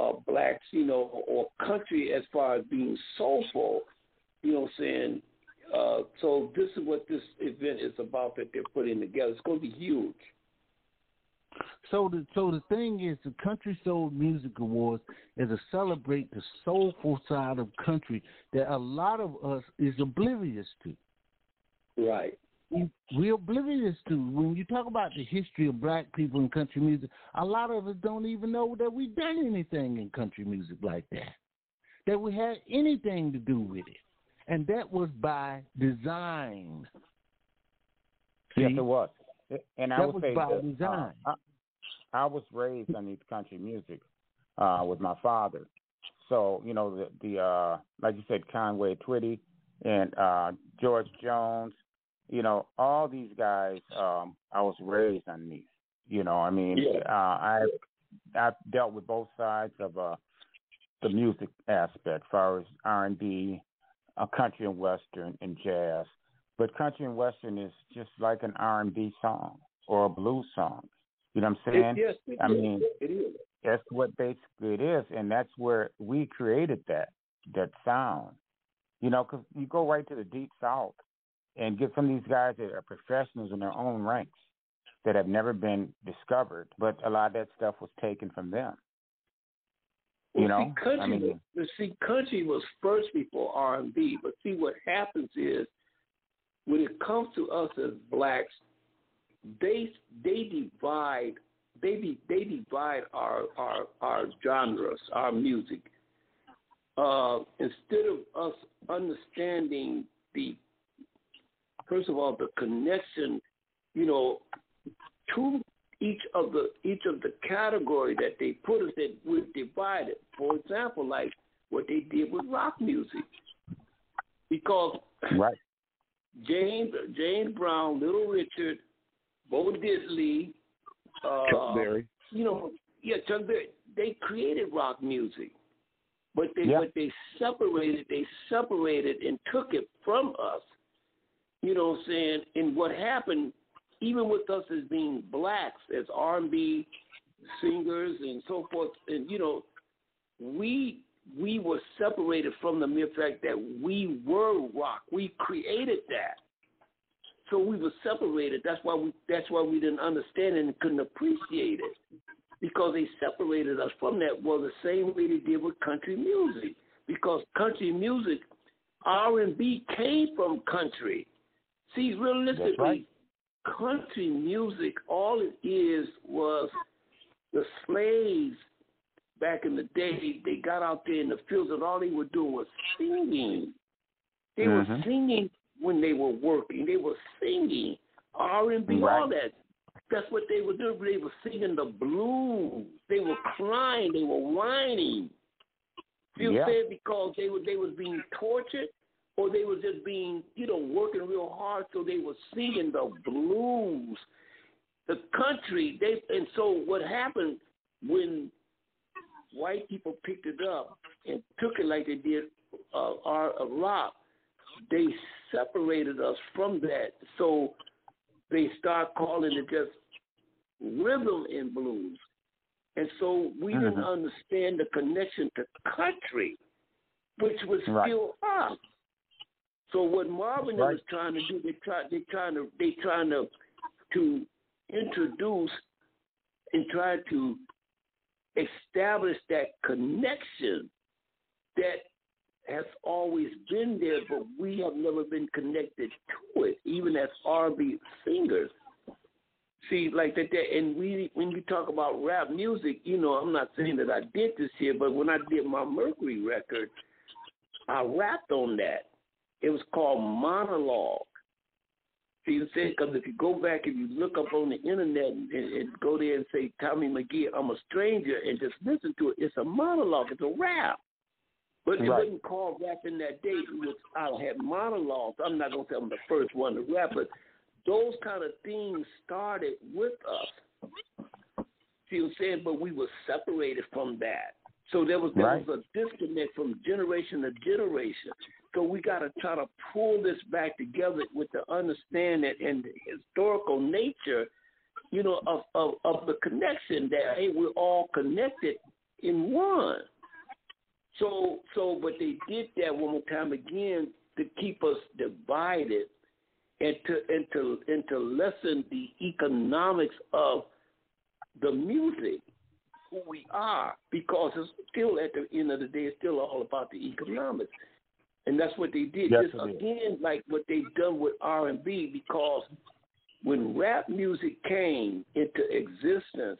uh, blacks, you know, or country as far as being soulful, you know, what I'm saying uh, so this is what this event is about that they're putting together. It's going to be huge. So the so the thing is, the Country Soul Music Awards is to celebrate the soulful side of country that a lot of us is oblivious to. Right. We're oblivious to when you talk about the history of black people in country music. A lot of us don't even know that we've done anything in country music like that, that we had anything to do with it, and that was by design. Yes, See? it was. And I That would was say by that, design. uh, I, I was raised on these country music uh, with my father. So you know the the uh, like you said Conway Twitty and uh, George Jones. You know all these guys. Um, I was raised on these. You know I mean Yeah. uh, I I've dealt with both sides of uh, the music aspect, as far as R and B, uh, country and western, and jazz. But country and western is just like an R and B song or a blues song. You know what I'm saying? It, yes, it I is. mean, it is. that's what basically it is, and that's where we created that that sound. You know, 'cause you go right to the deep south and get some of these guys that are professionals in their own ranks that have never been discovered, but a lot of that stuff was taken from them. You Well, know, see, country, I mean, but see, country was first before R and B. But see, what happens is when it comes to us as blacks, they they divide they be, they divide our our our genres, our music. Uh, instead of us understanding the first of all the connection, you know, to each of the each of the category that they put us in, we're divided. For example, like what they did with rock music, because right. James James Brown, Little Richard, Bo Diddley, uh, Chuck Berry. you know, yeah, Chuck Berry. They created rock music, but they Yeah. but they separated they separated and took it from us. You know what I'm saying? And what happened, even with us as being blacks, as R and B singers and so forth, and you know, we we were separated from the mere fact that we were rock. We created that. So we were separated. That's why we that's why we didn't understand and couldn't appreciate it. Because they separated us from that. Well the same way they did with country music. Because country music, R and B came from country. See, realistically, right. country music, all it is was the slaves back in the day, they got out there in the fields and all they were doing was singing. They were Mhm. singing when they were working. They were singing R and B, all that. That's what they were doing. They were singing the blues. They were crying. They were whining. You Yeah. said because they were they was being tortured, or they were just being you know working real hard, so they were singing the blues. The country they and so what happened when white people picked it up and took it like they did uh, our uh, rock, they separated us from that. So they start calling it just rhythm and blues. And so we didn't Mhm. understand the connection to country, which was Right. still us. So what Marvin Right. was trying to do, they try they trying to they trying to to introduce and try to establish that connection that has always been there, but we have never been connected to it, even as R&B singers. See, like that, that, and we when you talk about rap music, you know, I'm not saying that I did this here, but when I did my Mercury record, I rapped on that. It was called Monologue. See, you say because if you go back and you look up on the internet and, and go there and say Tommy McGee, I'm a stranger, and just listen to it, it's a monologue. It's a rap. But it Right. wasn't called rap in that day. It was I had monologues. I'm not gonna say I'm the first one to rap, but those kind of things started with us. See what I'm saying? But we were separated from that. So there was there Right. was a disconnect from generation to generation. So we got to try to pull this back together with the understanding and the historical nature, you know, of, of, of the connection that hey, we're all connected in one. So so but they did that one more time again to keep us divided and to and to and to lessen the economics of the music who we are because it's still at the end of the day it's still all about the economics and that's what they did. Yes, just again like what they've done with r&b because when rap music came into existence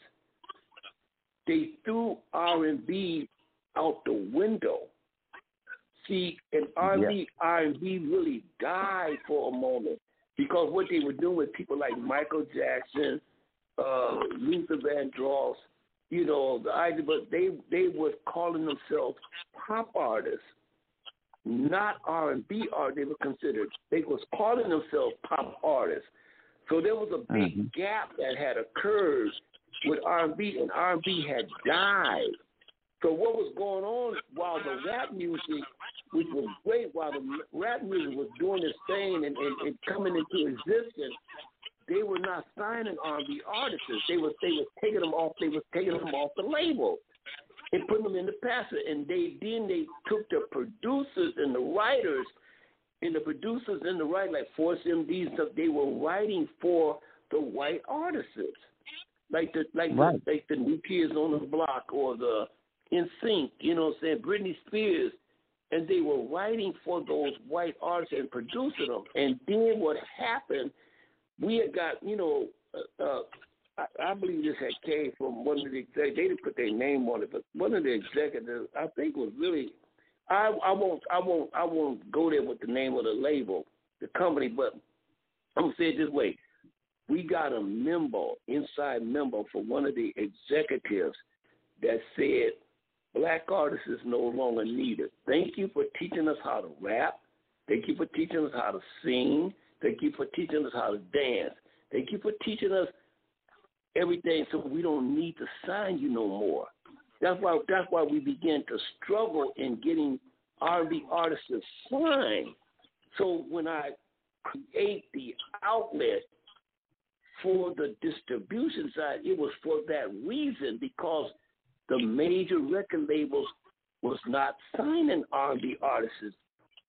they threw r&b out the window. See and r&b r&b really died for a moment because what they were doing with people like michael jackson uh, Luther Vandross, you know, the idea, but they they were calling themselves pop artists, not R and B art. They were considered. They was calling themselves pop artists. So there was a big mm-hmm. gap that had occurred with R and B, and R and B had died. So what was going on while the rap music, which was great, while the rap music was doing its thing and, and, and coming into existence, they were not signing R&B artists. They were they were taking them off. They were taking them off the label and putting them in the passer. And they then they took the producers and the writers and the producers and the writers like Force MD and stuff. They were writing for the white artists, like the like Right. the, like the New Kids on the Block or the In Sync. You know what I'm saying? Britney Spears. And they were writing for those white artists and producing them. And then what happened? we had got, you know, uh, uh, I, I believe this had came from one of the. They didn't put their name on it, but one of the executives, I think, was really. I I won't I won't I won't go there with the name of the label, the company, but I'm gonna say it this way: we got a member, inside member, for one of the executives that said black artists is no longer needed. Thank you for teaching us how to rap. Thank you for teaching us how to sing. Thank you for teaching us how to dance. Thank you for teaching us everything so we don't need to sign you no more. That's why that's why we began to struggle in getting R&B artists to sign. So when I create the outlet for the distribution side, it was for that reason because the major record labels was not signing R&B artists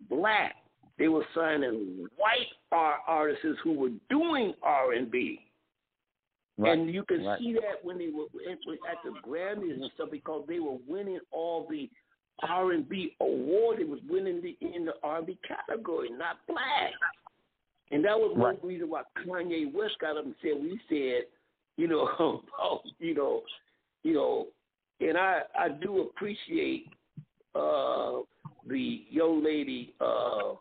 black. They were signing white art artists who were doing R and B. Right. And you can Right. see that when they were at the Grammys and stuff because they were winning all the R and B award. They was winning the in the R and B category, not black. And that was one reason why Kanye West got up and said we said, you know, oh, you know, you know, and I I do appreciate uh the young lady uh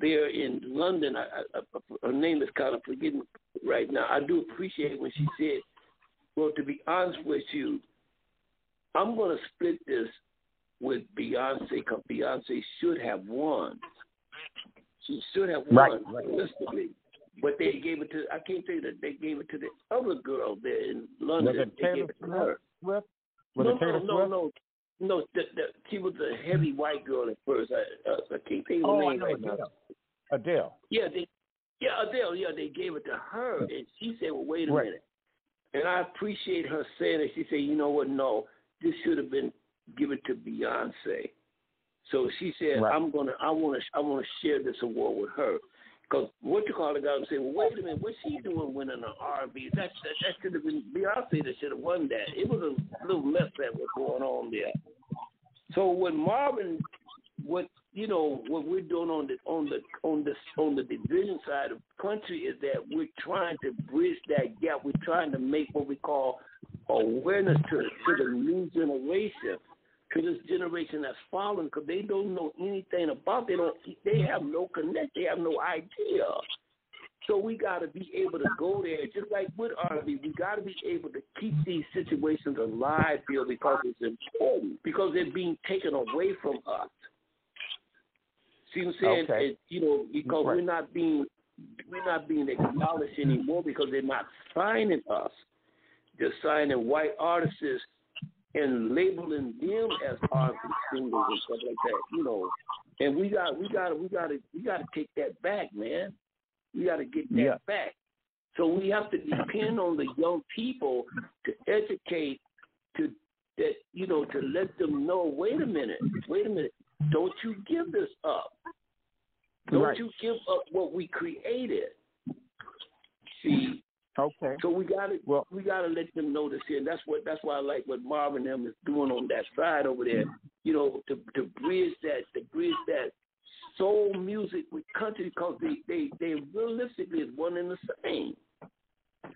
there in London. I, I, I, her name is kind of forgetting right now. I do appreciate when she said, "Well, to be honest with you, I'm going to split this with Beyonce because Beyonce should have won. She should have won Right, right. realistically." But they gave it to I can't say that they gave it to the other girl there in London. Was it they gave Taylor it to her. Swift? Was no, it Taylor no, no, Swift? no, no. The, the, she was a heavy white girl at first. I, uh, I can't think of Oh, her I name know right now. Adele. Yeah, they, yeah, Adele. Yeah, they gave it to her, and she said, "Well, wait a Right. minute." And I appreciate her saying it. She said, "You know what? No, this should have been given to Beyonce." So she said, Right. "I'm gonna, I want to, I want to share this award with her." Because what you call it got and say, well, wait a minute, what's she doing winning an R&B? That, that that should have been Beyonce that should have won that. It was a little mess that was going on there. So when Marvin, what you know, what we're doing on the on the on the on the division side of the country is that we're trying to bridge that gap. We're trying to make what we call awareness to to the new generation, to this generation that's following, because they don't know anything about. They don't. They have no connect. They have no idea. So we got to be able to go there, just like with R&B. We got to be able to keep these situations alive, Bill, because it's important. Because they're being taken away from us. See what I'm saying? Okay. It- you know, because Right. we're not being we're not being acknowledged anymore because they're not signing us. They're signing white artists and labeling them as R&B singers and stuff like that. You know, and we got we got we got to we got to take that back, man. We got to get that Yeah. back. So we have to depend on the young people to educate, to that you know, to let them know. Wait a minute, wait a minute. Don't you give this up. Don't Right. you give up what we created. See, Okay. so we gotta Well- we gotta let them know this here. And that's what that's why I like what Marvin them is doing on that side over there. You know, to to bridge that to bridge that soul music with country because they they they realistically is one and the same.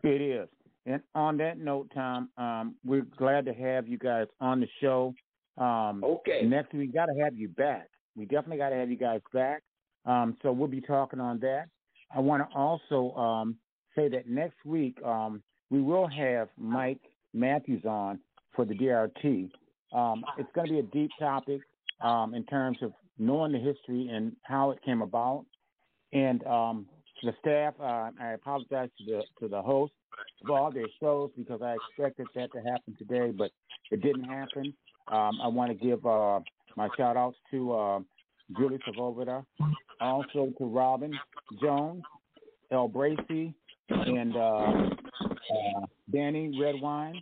It is. And on that note, Tom, um, we're glad to have you guys on the show. Um, Okay. Next we got to have you back. We definitely got to have you guys back. Um, so we'll be talking on that. I want to also um, say that next week um, we will have Mike Matthews on for the DRT. Um, it's going to be a deep topic um, in terms of knowing the history and how it came about. And um, the staff, uh, I apologize to the to the host of all their shows because I expected that to happen today, but it didn't happen. Um, I want to give uh, my shout outs to uh, Julie Savovita, also to Robin Jones, El Bracy, and uh, uh, Danny Redwine.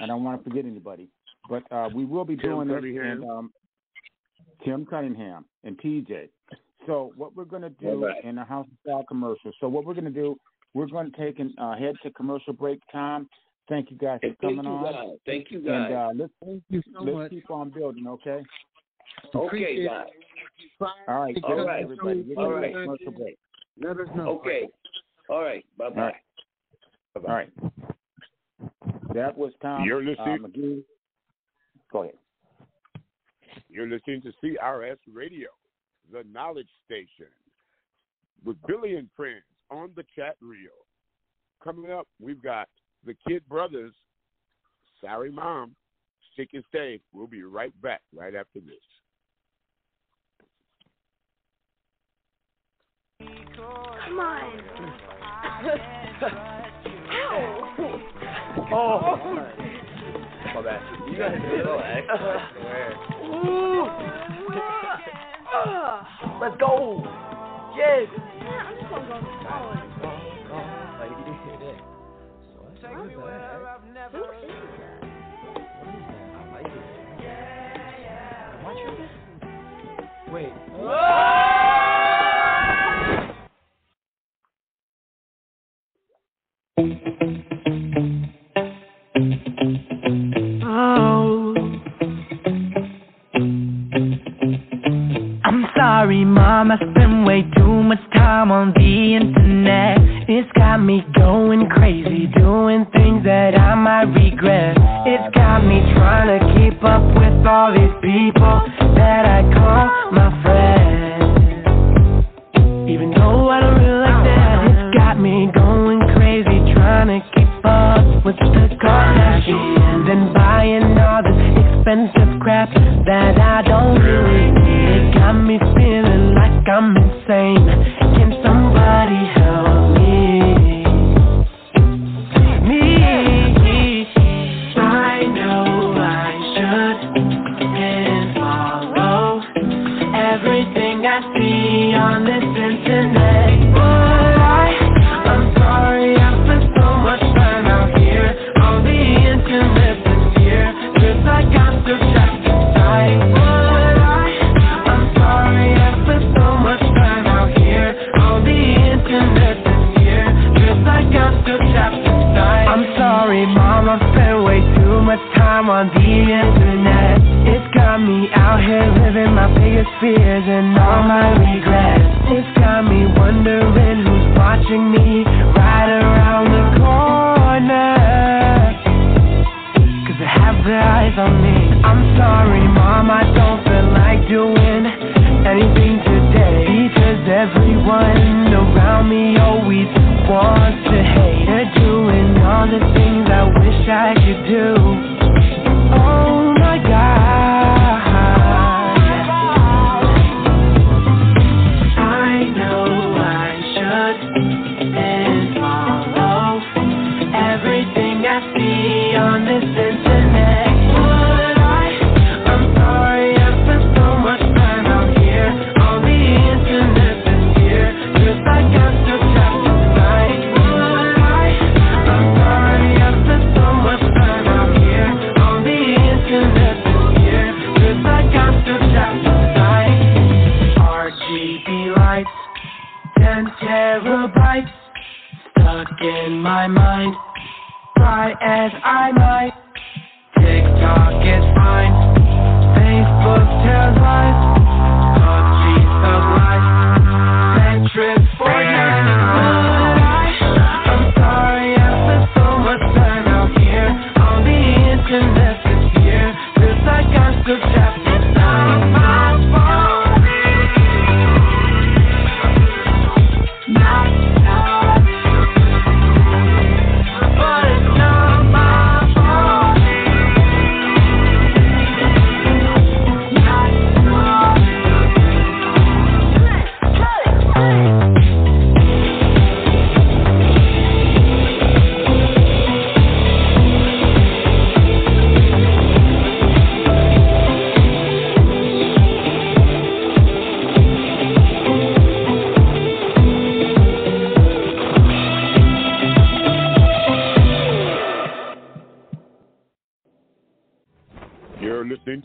I don't want to forget anybody, but uh, we will be Tim doing this. And, um, Tim Cunningham and TJ. So what we're going to do right. in the House of Style commercial. So what we're going to do, we're going to take an uh, head to commercial break time. Thank you guys for coming on. guys. Thank you And guys. uh, let's Thank you so let's much. keep on building, okay? okay, appreciate guys. All right, All good right. everybody. We're All going right. to commercial break. Let us know. Okay. All right. Bye All bye. right. All right. That was Tom You're uh, listening. McGee. Go ahead. You're listening to CRS Radio, the knowledge station, with Billie and friends on the chat reel. Coming up, we've got the Kid Brothers, Sorry Mom, Stick and Stay. We'll be right back right after this. Come on. Ow. Oh. My bad. You guys are so extra. Let's go. Yes. I'm just gonna go Who is that? I like it. Am I tripping? Wait. Oh. I'm sorry, mom. I spend way too much time on the internet. It's got me going crazy, doing things that I might regret. It's got me trying to keep up with all these people that I call my friends. Even though I don't really like that, it's got me going crazy, trying to keep up with the Kardashians and then buying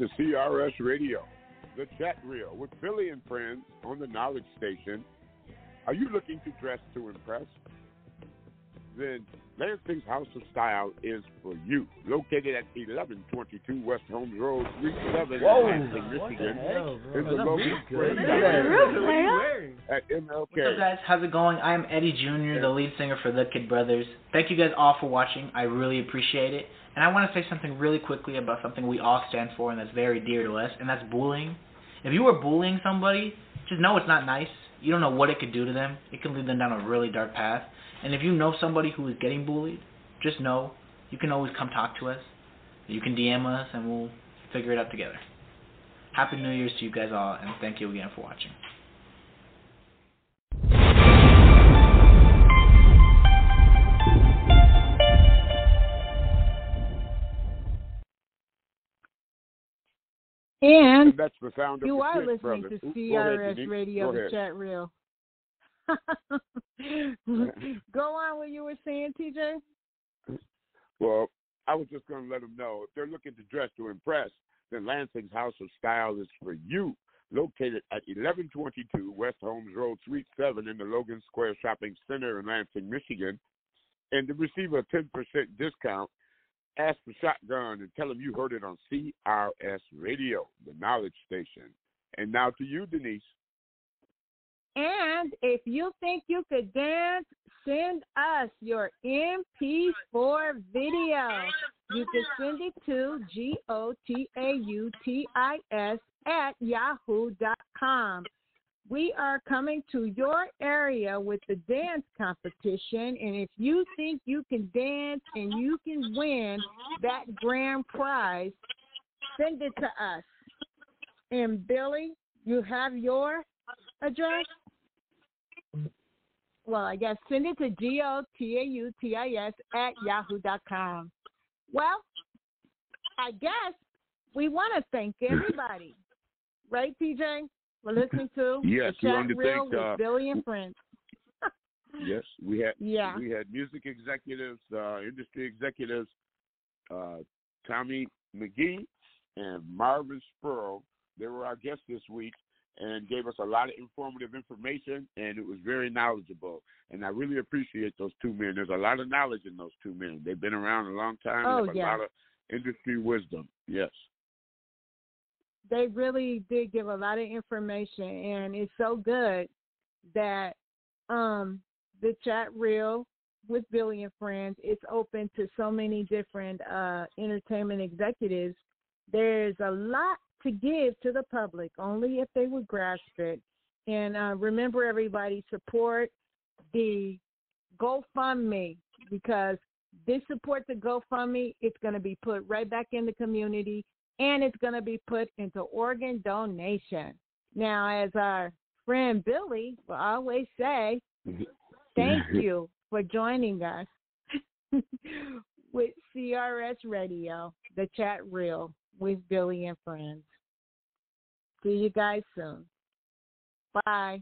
to CRS Radio, the chat reel with Billie and friends on the Knowledge Station. Are you looking to dress to impress? Then Lansing's House of Style is for you. Located at 1122 West Holmes Road, Suite 7 Whoa. in Lansing, What the Michigan. heck? Is the That's Logan good. Shopping Really? Center What are you wearing? At MLK. What's up, guys? How's it going? I'm Eddie Jr., the lead singer for The Kid Brothers. Thank you guys all for watching. I really appreciate it. And I want to say something really quickly about something we all stand for and that's very dear to us, and that's bullying. If you are bullying somebody, just know it's not nice. You don't know what it could do to them. It can lead them down a really dark path. And if you know somebody who is getting bullied, just know you can always come talk to us. You can DM us, and we'll figure it out together. Happy New Year's to you guys all, and thank you again for watching. And that's the sound of you the are listening to go ahead, CRS Radio, the chat reel. Go on what you were saying, TJ. Well, I was just going to let them know if they're looking to dress to impress, then Lansing's House of Style is for you. Located at 1122 West Holmes Road, Suite 7 in the Logan Square Shopping Center in Lansing, Michigan. And to receive a 10% discount, ask for Shotgun and tell them you heard it on CRS Radio, the knowledge station. And now to you, Denise. And if you think you could dance, send us your MP4 video. You can send it to G O T A U T I S at yahoo.com. We are coming to your area with the dance competition, and if you think you can dance and you can win that grand prize, send it to us. And Billie, you have your address? Well, I guess send it to G O T A U T I S at yahoo.com. Well, I guess we want to thank everybody. right, TJ? We're listening to Yes, the we chat thank, with uh, Billie and friends. Yes, we had Yeah. we had music executives, uh, industry executives, uh, Tommy McGee and Marvin Spurl. They were our guests this week and gave us a lot of informative information, and it was very knowledgeable. And I really appreciate those two men. There's a lot of knowledge in those two men. They've been around a long time. Oh, and have a yeah. lot of industry wisdom. Yes. They really did give a lot of information and it's so good that um the chat reel with Billie and Friends is open to so many different uh entertainment executives. There's a lot to give to the public, only if they would grasp it. And uh remember everybody support the GoFundMe because this support the GoFundMe, it's going to be put right back in the community and it's going to be put into organ donation. Now, as our friend Billie will always say, mm-hmm. thank you for joining us with CRS Radio, the chat reel with Billie and friends. See you guys soon. Bye.